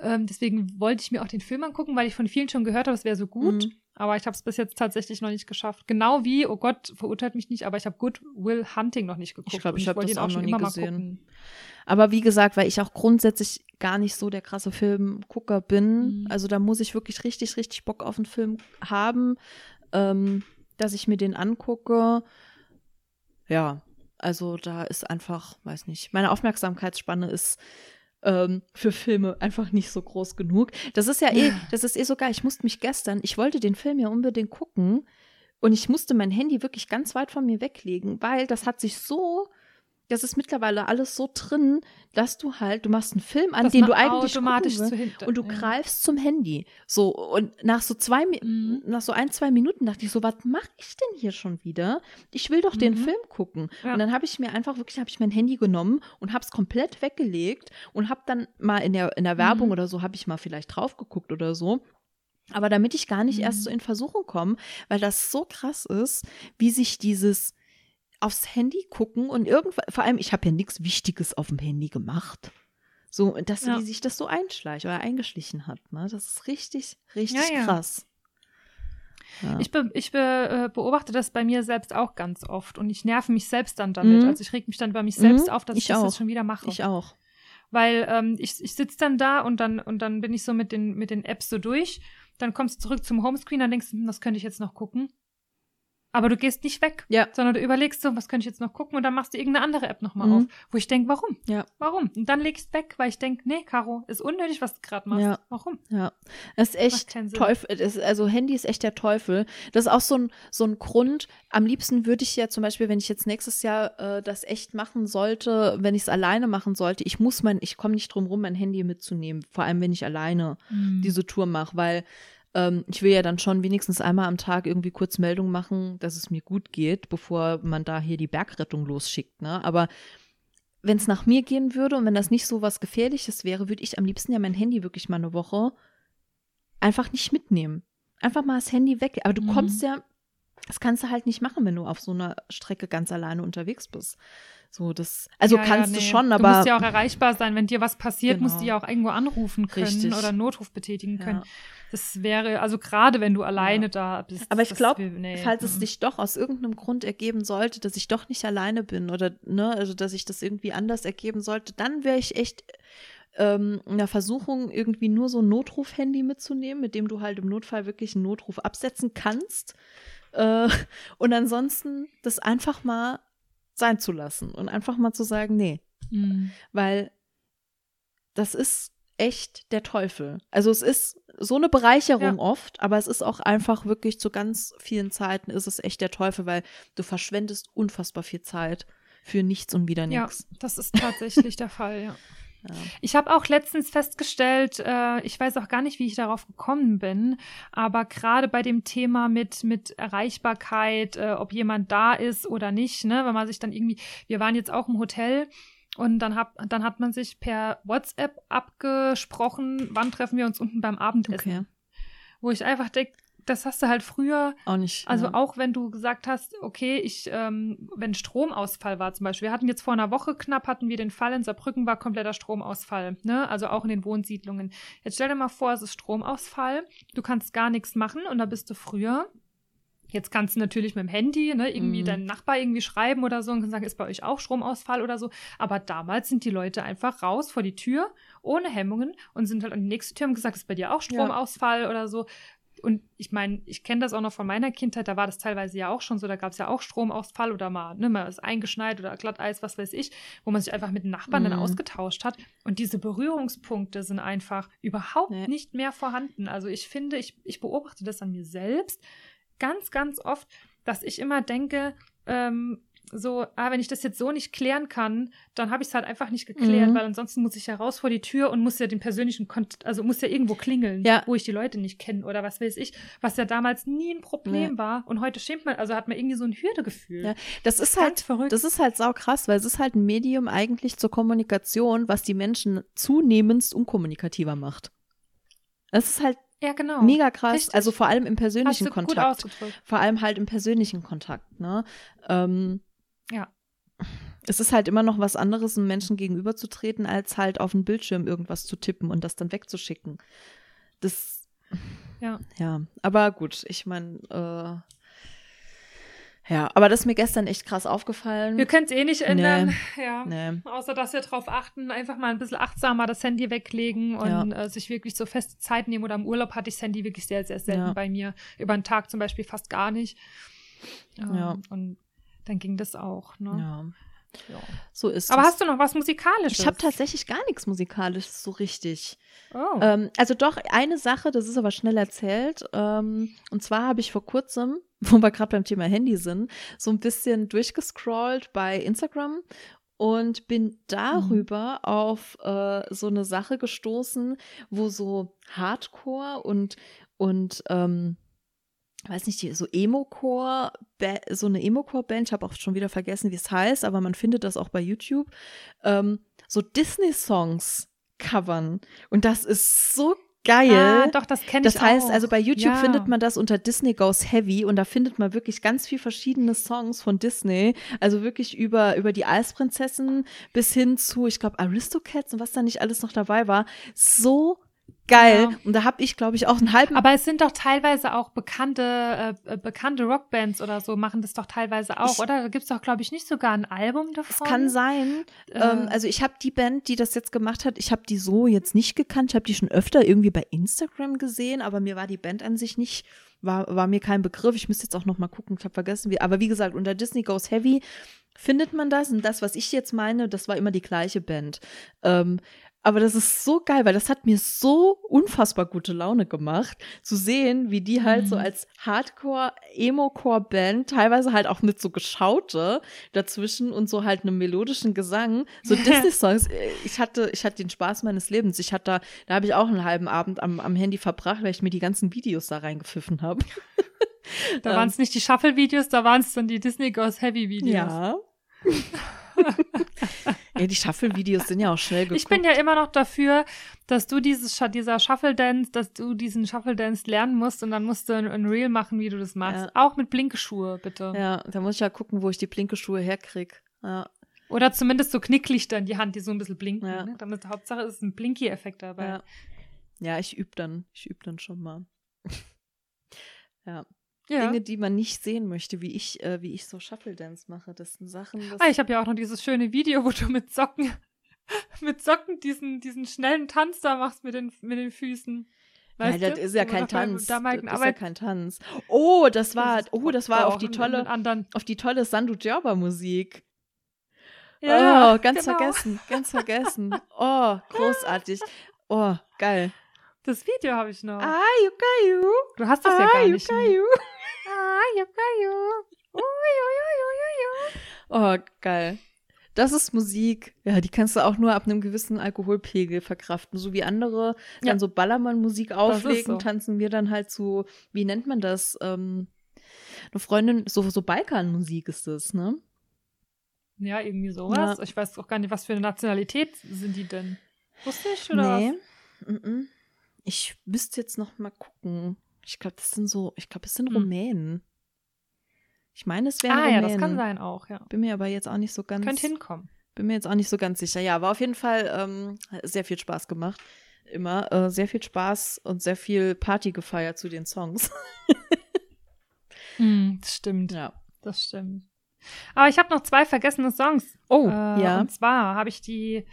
Ähm, deswegen wollte ich mir auch den Film angucken, weil ich von vielen schon gehört habe, es wäre so gut. Mhm. Aber ich habe es bis jetzt tatsächlich noch nicht geschafft. Genau wie, oh Gott, verurteilt mich nicht, aber ich habe Good Will Hunting noch nicht geguckt. Ich glaub, Und ich hab wollte das auch noch nie gesehen. Aber wie gesagt, weil ich auch grundsätzlich gar nicht so der krasse Filmgucker bin, Mhm. also da muss ich wirklich richtig, richtig Bock auf einen Film haben, ähm, dass ich mir den angucke. Ja, also da ist einfach, weiß nicht, meine Aufmerksamkeitsspanne ist ähm, für Filme einfach nicht so groß genug. Das ist ja eh, das ist eh so geil. Ich musste mich gestern, ich wollte den Film ja unbedingt gucken und ich musste mein Handy wirklich ganz weit von mir weglegen, weil das hat sich so, das ist mittlerweile alles so drin, dass du halt, du machst einen Film an, Dass den du eigentlich automatisch gucken hinter- und du ja. greifst zum Handy. So, und nach so zwei, Mhm. nach so ein, zwei Minuten dachte ich so, was mache ich denn hier schon wieder? Ich will doch den Mhm. Film gucken. Ja. Und dann habe ich mir einfach wirklich, habe ich mein Handy genommen und habe es komplett weggelegt und habe dann mal in der, in der Werbung Mhm. oder so, habe ich mal vielleicht drauf geguckt oder so. Aber damit ich gar nicht Mhm. erst so in Versuchung komme, weil das so krass ist, wie sich dieses aufs Handy gucken und irgendwann, vor allem, ich habe ja nichts Wichtiges auf dem Handy gemacht. So, dass Ja. sich das so einschleicht oder eingeschlichen hat, ne? Das ist richtig, richtig Ja, krass. Ja. Ich, be ich be äh, beobachte das bei mir selbst auch ganz oft und ich nerve mich selbst dann damit. Mhm. Also ich reg mich dann über mich selbst Mhm, auf, dass ich ich, das jetzt schon wieder mache. ich auch. Weil ähm, ich, ich sitze dann da und dann, und dann bin ich so mit den, mit den Apps so durch. Dann kommst du zurück zum Homescreen, dann denkst du, hm, was könnte ich jetzt noch gucken? Aber du gehst nicht weg, Ja. sondern du überlegst so, was könnte ich jetzt noch gucken und dann machst du irgendeine andere App nochmal Mhm. auf, wo ich denke, warum? Ja. Warum? Und dann leg ich's weg, weil ich denke, nee, Caro, ist unnötig, was du gerade machst. Ja. Warum? Ja, das ist echt. Teufel. Ist, also Handy ist echt der Teufel. Das ist auch so ein, so ein Grund. Am liebsten würde ich ja zum Beispiel, wenn ich jetzt nächstes Jahr äh, das echt machen sollte, wenn ich es alleine machen sollte, ich muss mein, ich komme nicht drum rum, mein Handy mitzunehmen. Vor allem, wenn ich alleine Mhm. diese Tour mache, weil ähm, ich will ja dann schon wenigstens einmal am Tag irgendwie kurz Meldung machen, dass es mir gut geht, bevor man da hier die Bergrettung losschickt. Ne? Aber wenn es nach mir gehen würde und wenn das nicht so was Gefährliches wäre, würde ich am liebsten ja mein Handy wirklich mal eine Woche einfach nicht mitnehmen. Einfach mal das Handy weg. Aber du Mhm. kommst ja, das kannst du halt nicht machen, wenn du auf so einer Strecke ganz alleine unterwegs bist. So, das, also Ja, ja, kannst nee. du schon, Du aber. musst ja auch erreichbar sein. Wenn dir was passiert, musst du Genau. ja auch irgendwo anrufen können Richtig. oder einen Notruf betätigen können. Ja. Das wäre, also gerade wenn du alleine Ja. da bist. Aber ich glaube, nee. falls es Mhm. sich doch aus irgendeinem Grund ergeben sollte, dass ich doch nicht alleine bin oder ne, also dass ich das irgendwie anders ergeben sollte, dann wäre ich echt ähm, in der Versuchung, irgendwie nur so ein Notruf-Handy mitzunehmen, mit dem du halt im Notfall wirklich einen Notruf absetzen kannst. Äh, und ansonsten das einfach mal sein zu lassen und einfach mal zu sagen, nee, Mhm. weil das ist echt der Teufel. Also es ist so eine Bereicherung Ja. oft, aber es ist auch einfach wirklich zu ganz vielen Zeiten ist es echt der Teufel, weil du verschwendest unfassbar viel Zeit für nichts und wieder Ja, nichts. das ist tatsächlich der Fall, ja. Ja. Ich habe auch letztens festgestellt, äh, ich weiß auch gar nicht, wie ich darauf gekommen bin, aber gerade bei dem Thema mit, mit Erreichbarkeit, äh, ob jemand da ist oder nicht, ne, wenn man sich dann irgendwie, wir waren jetzt auch im Hotel und dann, hab, dann hat man sich per WhatsApp abgesprochen, wann treffen wir uns unten beim Abendessen. Okay. Wo ich einfach denke, das hast du halt früher Auch nicht. also ja. auch wenn du gesagt hast, okay, ich, ähm, wenn Stromausfall war zum Beispiel, wir hatten jetzt vor einer Woche knapp, hatten wir den Fall in Saarbrücken, war kompletter Stromausfall, ne? Also auch in den Wohnsiedlungen. Jetzt stell dir mal vor, es ist Stromausfall, du kannst gar nichts machen und da bist du früher. Jetzt kannst du natürlich mit dem Handy, ne, irgendwie Mhm. deinen Nachbar irgendwie schreiben oder so und kannst sagen, ist bei euch auch Stromausfall oder so. Aber damals sind die Leute einfach raus vor die Tür, ohne Hemmungen und sind halt an die nächste Tür und gesagt, ist bei dir auch Stromausfall oder so. Und ich meine, ich kenne das auch noch von meiner Kindheit, da war das teilweise ja auch schon so, da gab es ja auch Stromausfall oder mal, ne, mal ist eingeschneit oder Glatteis, was weiß ich, wo man sich einfach mit den Nachbarn dann Mhm. ausgetauscht hat. Und diese Berührungspunkte sind einfach überhaupt Nee. nicht mehr vorhanden. Also ich finde, ich, ich beobachte das an mir selbst ganz, ganz oft, dass ich immer denke, ähm, so, ah, wenn ich das jetzt so nicht klären kann, dann habe ich es halt einfach nicht geklärt, Mhm. weil ansonsten muss ich ja raus vor die Tür und muss ja den persönlichen Kontakt, also muss ja irgendwo klingeln, Ja. wo ich die Leute nicht kenne oder was weiß ich, was ja damals nie ein Problem Nee. war und heute schämt man, also hat man irgendwie so ein Hürdegefühl. Ja, das ist Ganz halt verrückt. Das ist halt sau krass, weil es ist halt ein Medium eigentlich zur Kommunikation, was die Menschen zunehmend unkommunikativer macht. Das ist halt ja, genau. mega krass, Richtig. also vor allem im persönlichen Kontakt. Vor allem halt im persönlichen Kontakt, ne? Ähm, Ja. es ist halt immer noch was anderes, einem Menschen gegenüberzutreten, als halt auf dem Bildschirm irgendwas zu tippen und das dann wegzuschicken. Das, Ja. ja, aber gut, ich meine, äh, ja, aber das ist mir gestern echt krass aufgefallen. Wir können es eh nicht ändern. Ja. nee. Außer dass wir darauf achten, einfach mal ein bisschen achtsamer das Handy weglegen und äh, sich wirklich so feste Zeit nehmen. Oder im Urlaub hatte ich das Handy wirklich sehr, sehr selten Ja. bei mir. Über den Tag zum Beispiel fast gar nicht. Ähm, Ja. Und dann ging das auch. Ne? Ja, Ja. so ist Aber es. hast du noch was Musikalisches? Ich habe tatsächlich gar nichts Musikalisches so richtig. Oh. Ähm, also doch eine Sache, das ist aber schnell erzählt. Ähm, und zwar habe ich vor kurzem, wo wir gerade beim Thema Handy sind, so ein bisschen durchgescrollt bei Instagram und bin darüber auf äh, so eine Sache gestoßen, wo so Hardcore und und ähm, weiß nicht, so Emo-Core, so eine Emo-Core-Band, ich habe auch schon wieder vergessen, wie es heißt, aber man findet das auch bei YouTube, ähm, so Disney-Songs covern. Und das ist so geil. Ah, doch, das kenne ich Das heißt, auch. also bei YouTube Ja. findet man das unter Disney Goes Heavy und da findet man wirklich ganz viel verschiedene Songs von Disney. Also wirklich über, über die Eisprinzessin bis hin zu, ich glaube, Aristocats und was da nicht alles noch dabei war. So geil. Ja. Und da habe ich, glaube ich, auch einen halben. Aber es sind doch teilweise auch bekannte, äh, äh, bekannte Rockbands oder so, machen das doch teilweise auch, Ich- oder? Da gibt's doch, glaube ich, nicht sogar ein Album es davon. kann sein. Äh, Ähm, also ich habe die Band, die das jetzt gemacht hat, ich habe die so jetzt nicht gekannt. Ich habe die schon öfter irgendwie bei Instagram gesehen, aber mir war die Band an sich nicht, war, war mir kein Begriff. Ich müsste jetzt auch noch mal gucken, ich habe vergessen, wie. Aber wie gesagt, unter Disney Goes Heavy findet man das. Und das, was ich jetzt meine, das war immer die gleiche Band. Ähm, aber das ist so geil, weil das hat mir so unfassbar gute Laune gemacht, zu sehen, wie die halt so Mhm. als Hardcore-Emo-Core-Band, teilweise halt auch mit so Geschaute dazwischen und so halt einem melodischen Gesang, so Disney-Songs. Äh, Ich hatte, ich hatte den Spaß meines Lebens. Ich hatte da, da habe ich auch einen halben Abend am, am Handy verbracht, weil ich mir die ganzen Videos da reingepfiffen habe. Da ähm, waren es nicht die Shuffle-Videos, da waren es dann die Disney Goes Heavy-Videos. Ja. ja, die Shuffle-Videos sind ja auch schnell geguckt. Ich bin ja immer noch dafür, dass du dieses dieser Shuffle Dance, dass du diesen Shuffle Dance lernen musst und dann musst du ein, Reel machen, wie du das machst. Ja. Auch mit Blinkeschuhe, bitte. Ja, da muss ich ja gucken, wo ich die blinke Schuhe herkrieg. Ja, Oder zumindest so Knicklichter in die Hand, die so ein bisschen blinken. Ja. Ne? Damit Hauptsache ist ein Blinky-Effekt dabei. ja. ja ich übe dann. Ich übe dann schon mal. ja. Ja. Dinge, die man nicht sehen möchte, wie ich, äh, wie ich so Shuffle Dance mache. Das sind Sachen, das Ah, ich habe ja auch noch dieses schöne Video, wo du mit Socken, mit Socken diesen, diesen schnellen Tanz da machst mit den, mit den Füßen. Nein, Weißt das du? ist ja Wo kein Tanz. Da Das ist ja kein Tanz. Oh, das war, oh, das war auf die tolle, auf die tolle Sandu Djorba Musik. Ja, oh, ganz genau. vergessen, ganz vergessen. Oh, großartig. Oh, geil. Das Video habe ich noch. Ah, you. du hast das ja ah, gar you nicht. mehr. you. Ah, you. Ui, ui, ui, ui, ui. Oh, geil. Das ist Musik. Ja, die kannst du auch nur ab einem gewissen Alkoholpegel verkraften. So wie andere Ja. dann so Ballermann-Musik auflegen, so. tanzen wir dann halt so, wie nennt man das? Ähm, eine Freundin, so, so Balkanmusik ist das, ne? Ja, irgendwie sowas. Ja. Ich weiß auch gar nicht, was für eine Nationalität sind die denn? Wusste ich oder nee. was? Mhm. Ich müsste jetzt noch mal gucken. Ich glaube, das sind so, ich glaube, es sind Hm. Rumänen. Ich meine, es wären Ah Rumänen. ja, das kann sein auch, ja. Bin mir aber jetzt auch nicht so ganz. Könnte hinkommen. Bin mir jetzt auch nicht so ganz sicher. Ja, war auf jeden Fall ähm, sehr viel Spaß gemacht. Immer äh, sehr viel Spaß und sehr viel Party gefeiert zu den Songs. Hm, das stimmt. Ja. Das stimmt. Aber ich habe noch zwei vergessene Songs. Oh, Äh, ja. Und zwar habe ich die,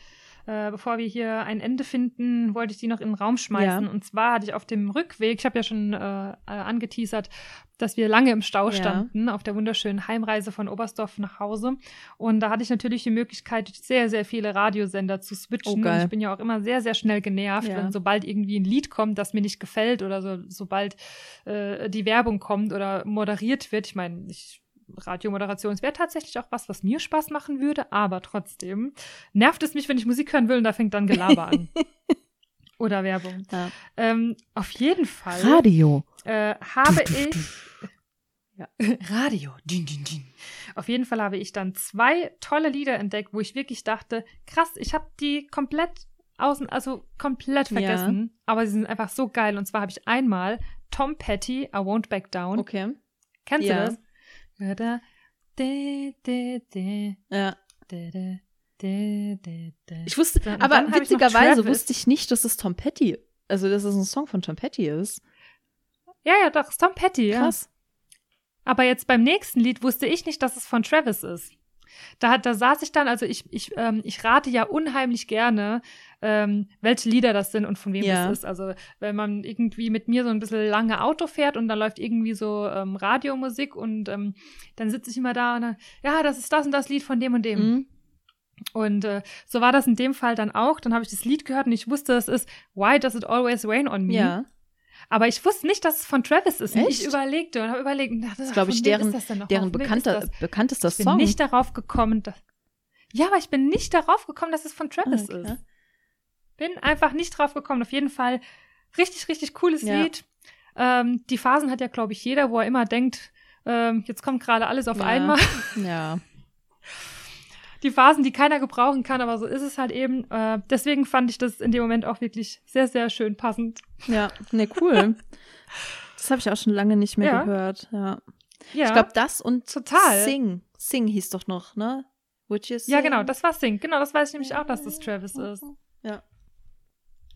äh, bevor wir hier ein Ende finden, wollte ich die noch in den Raum schmeißen. Ja. Und zwar hatte ich auf dem Rückweg, ich habe ja schon äh, äh, angeteasert, dass wir lange im Stau Ja. standen auf der wunderschönen Heimreise von Oberstdorf nach Hause. Und da hatte ich natürlich die Möglichkeit, sehr, sehr viele Radiosender zu switchen. Oh, ich bin ja auch immer sehr, sehr schnell genervt, Ja. wenn sobald irgendwie ein Lied kommt, das mir nicht gefällt oder so, sobald äh, die Werbung kommt oder moderiert wird. Ich meine, ich Radiomoderation, es wäre tatsächlich auch was, was mir Spaß machen würde, aber trotzdem nervt es mich, wenn ich Musik hören will und da fängt dann Gelaber an. Oder Werbung. Ja. Ähm, auf jeden Fall Radio. äh, habe ich. Ja. Radio. Din, din, din. Auf jeden Fall habe ich dann zwei tolle Lieder entdeckt, wo ich wirklich dachte, krass, ich habe die komplett außen, also komplett Ja. vergessen, aber sie sind einfach so geil. Und zwar habe ich einmal Tom Petty, I Won't Back Down. Okay. Kennst Ja. du das? Ja, da, de, de, de, Ja. Ich wusste, Dann- aber dann witzigerweise wusste ich nicht, dass es Tom Petty, also dass es ein Song von Tom Petty ist. Ja, ja, doch, ist Tom Petty, ja. Krass. Aber jetzt beim nächsten Lied wusste ich nicht, dass es von Travis ist. Da, da saß ich dann, also ich, ich, ähm, ich rate ja unheimlich gerne, ähm, welche Lieder das sind und von wem Ja. das ist. Also wenn man irgendwie mit mir so ein bisschen lange Auto fährt und da läuft irgendwie so ähm, Radiomusik und ähm, dann sitze ich immer da und dann, ja, das ist das und das Lied von dem und dem. Mhm. Und äh, so war das in dem Fall dann auch. Dann habe ich das Lied gehört und ich wusste, es ist Why Does It Always Rain on Me? Ja. Aber ich wusste nicht, dass es von Travis ist. Echt? Ich überlegte und habe überlegt, Das ist, glaube ich, deren, deren bekannter, das? bekanntester Ich bin Song. nicht darauf gekommen, dass. Ja, aber ich bin nicht darauf gekommen, dass es von Travis Okay. ist. Bin einfach nicht drauf gekommen. Auf jeden Fall richtig, richtig cooles Ja. Lied. Ähm, die Phasen hat ja, glaube ich, jeder, wo er immer denkt, ähm, jetzt kommt gerade alles auf Ja. einmal. Ja. die Phasen, die keiner gebrauchen kann, aber so ist es halt eben. Äh, deswegen fand ich das in dem Moment auch wirklich sehr, sehr schön passend. Ja, ne, cool. Das habe ich auch schon lange nicht mehr Ja. gehört. Ja. Ja, Ich glaube, das und total. Sing. Sing hieß doch noch, ne? You Ja, genau, das war Sing. Genau, das weiß ich nämlich auch, dass das Travis ist. Ja.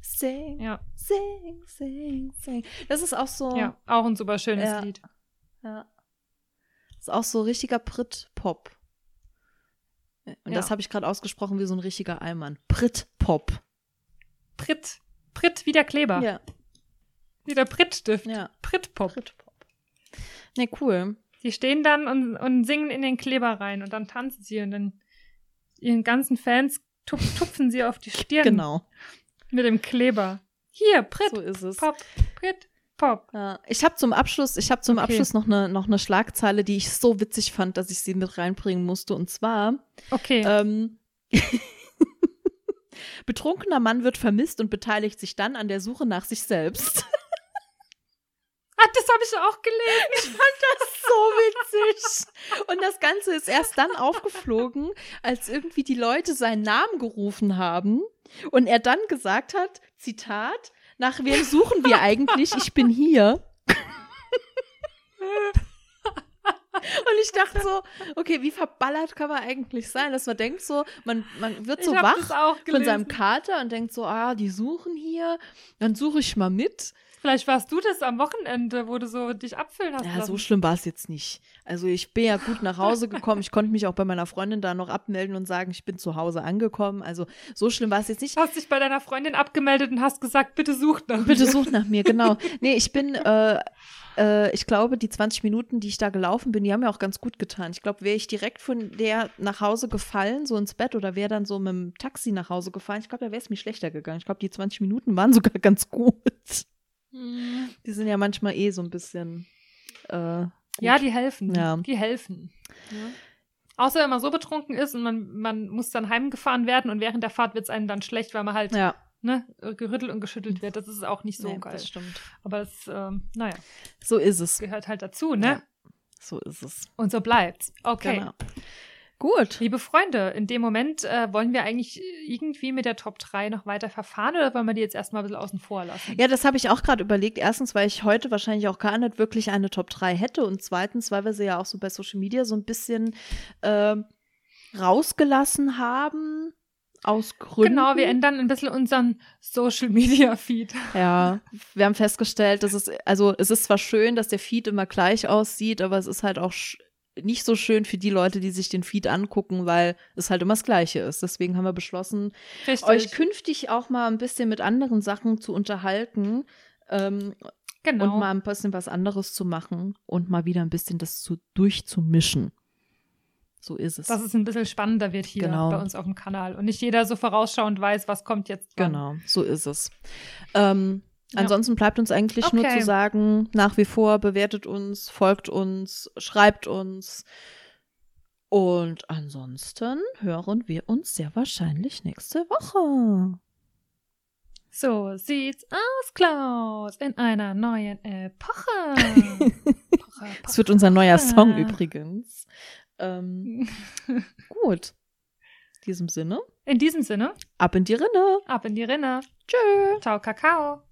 Sing, Ja, sing, sing, sing. Das ist auch so. ja, auch ein super schönes Ja. Lied. Ja. Ist auch so richtiger Brit-Pop. Und das Ja. habe ich gerade ausgesprochen wie so ein richtiger Allmann. Brit-Pop. Pritt. Pritt wie der Kleber. Ja. Wie der Prittstift. Ja. Prittpop. Brit-Pop. Ne, cool. Die stehen dann und, und singen in den Kleber rein und dann tanzen sie und dann ihren ganzen Fans tup tupfen sie auf die Stirn Genau. mit dem Kleber. Hier, Pritt, So ist es. Pop, Pritt, Pop. Ja, ich habe zum Abschluss, ich habe zum Okay. Abschluss noch eine noch eine Schlagzeile, die ich so witzig fand, dass ich sie mit reinbringen musste. Und zwar Okay. ähm, betrunkener Mann wird vermisst und beteiligt sich dann an der Suche nach sich selbst. ah, das habe ich auch gelesen. Ich fand das so witzig. Und das Ganze ist erst dann aufgeflogen, als irgendwie die Leute seinen Namen gerufen haben und er dann gesagt hat, Zitat, nach wem suchen wir eigentlich? Ich bin hier. Und ich dachte so, okay, wie verballert kann man eigentlich sein, dass man denkt so, man, man wird so wach auch von seinem Kater und denkt so, ah, die suchen hier, dann suche ich mal mit. Vielleicht warst du das am Wochenende, wo du so dich abfüllen hast Ja, lassen. so schlimm war es jetzt nicht. Also ich bin ja gut nach Hause gekommen. Ich konnte mich auch bei meiner Freundin da noch abmelden und sagen, ich bin zu Hause angekommen. Also so schlimm war es jetzt nicht. Du hast dich bei deiner Freundin abgemeldet und hast gesagt, bitte sucht nach Bitte mir. sucht nach mir, genau. Nee, ich bin, äh, äh, ich glaube, die 20 Minuten, die ich da gelaufen bin, die haben mir auch ganz gut getan. Ich glaube, wäre ich direkt von der nach Hause gefallen, so ins Bett, oder wäre dann so mit dem Taxi nach Hause gefallen, ich glaube, da wäre es mir schlechter gegangen. Ich glaube, die 20 Minuten waren sogar ganz gut. Hm. Die sind ja manchmal eh so ein bisschen. Äh. Ja, die helfen. Ja. Die helfen. Außer wenn man so betrunken ist und man, man muss dann heimgefahren werden und während der Fahrt wird es einem dann schlecht, weil man halt ja. ne, gerüttelt und geschüttelt wird. Das ist auch nicht so Nee, geil. das stimmt. Aber es, ähm, naja, So ist es. gehört halt dazu, ne? Ja, so ist es. Und so bleibt's. Okay. Genau. Gut. Liebe Freunde, in dem Moment äh, wollen wir eigentlich irgendwie mit der Top 3 noch weiter verfahren oder wollen wir die jetzt erstmal ein bisschen außen vor lassen? Ja, das habe ich auch gerade überlegt. Erstens, weil ich heute wahrscheinlich auch gar nicht wirklich eine Top 3 hätte. Und zweitens, weil wir sie ja auch so bei Social Media so ein bisschen äh, rausgelassen haben. Aus Gründen. Genau, wir ändern ein bisschen unseren Social Media Feed. Ja, wir haben festgestellt, dass es, also es ist zwar schön, dass der Feed immer gleich aussieht, aber es ist halt auch nicht so schön für die Leute, die sich den Feed angucken, weil es halt immer das Gleiche ist. Deswegen haben wir beschlossen, Richtig. euch künftig auch mal ein bisschen mit anderen Sachen zu unterhalten ähm, genau. und mal ein bisschen was anderes zu machen und mal wieder ein bisschen das zu, durchzumischen. So ist es. dass es ein bisschen spannender wird hier Genau. bei uns auf dem Kanal und nicht jeder so vorausschauend weiß, was kommt jetzt. wann. Genau, so ist es. Ähm, Ja. Ansonsten bleibt uns eigentlich nur Okay. zu sagen, nach wie vor bewertet uns, folgt uns, schreibt uns. Und ansonsten hören wir uns sehr wahrscheinlich nächste Woche. So sieht's aus, Klaus, in einer neuen Epoche. Epoche, Das wird unser neuer Song übrigens. Ähm, gut. In diesem Sinne, In diesem Sinne, ab in die Rinne. ab in die Rinne. Tschö. Ciao, Kakao.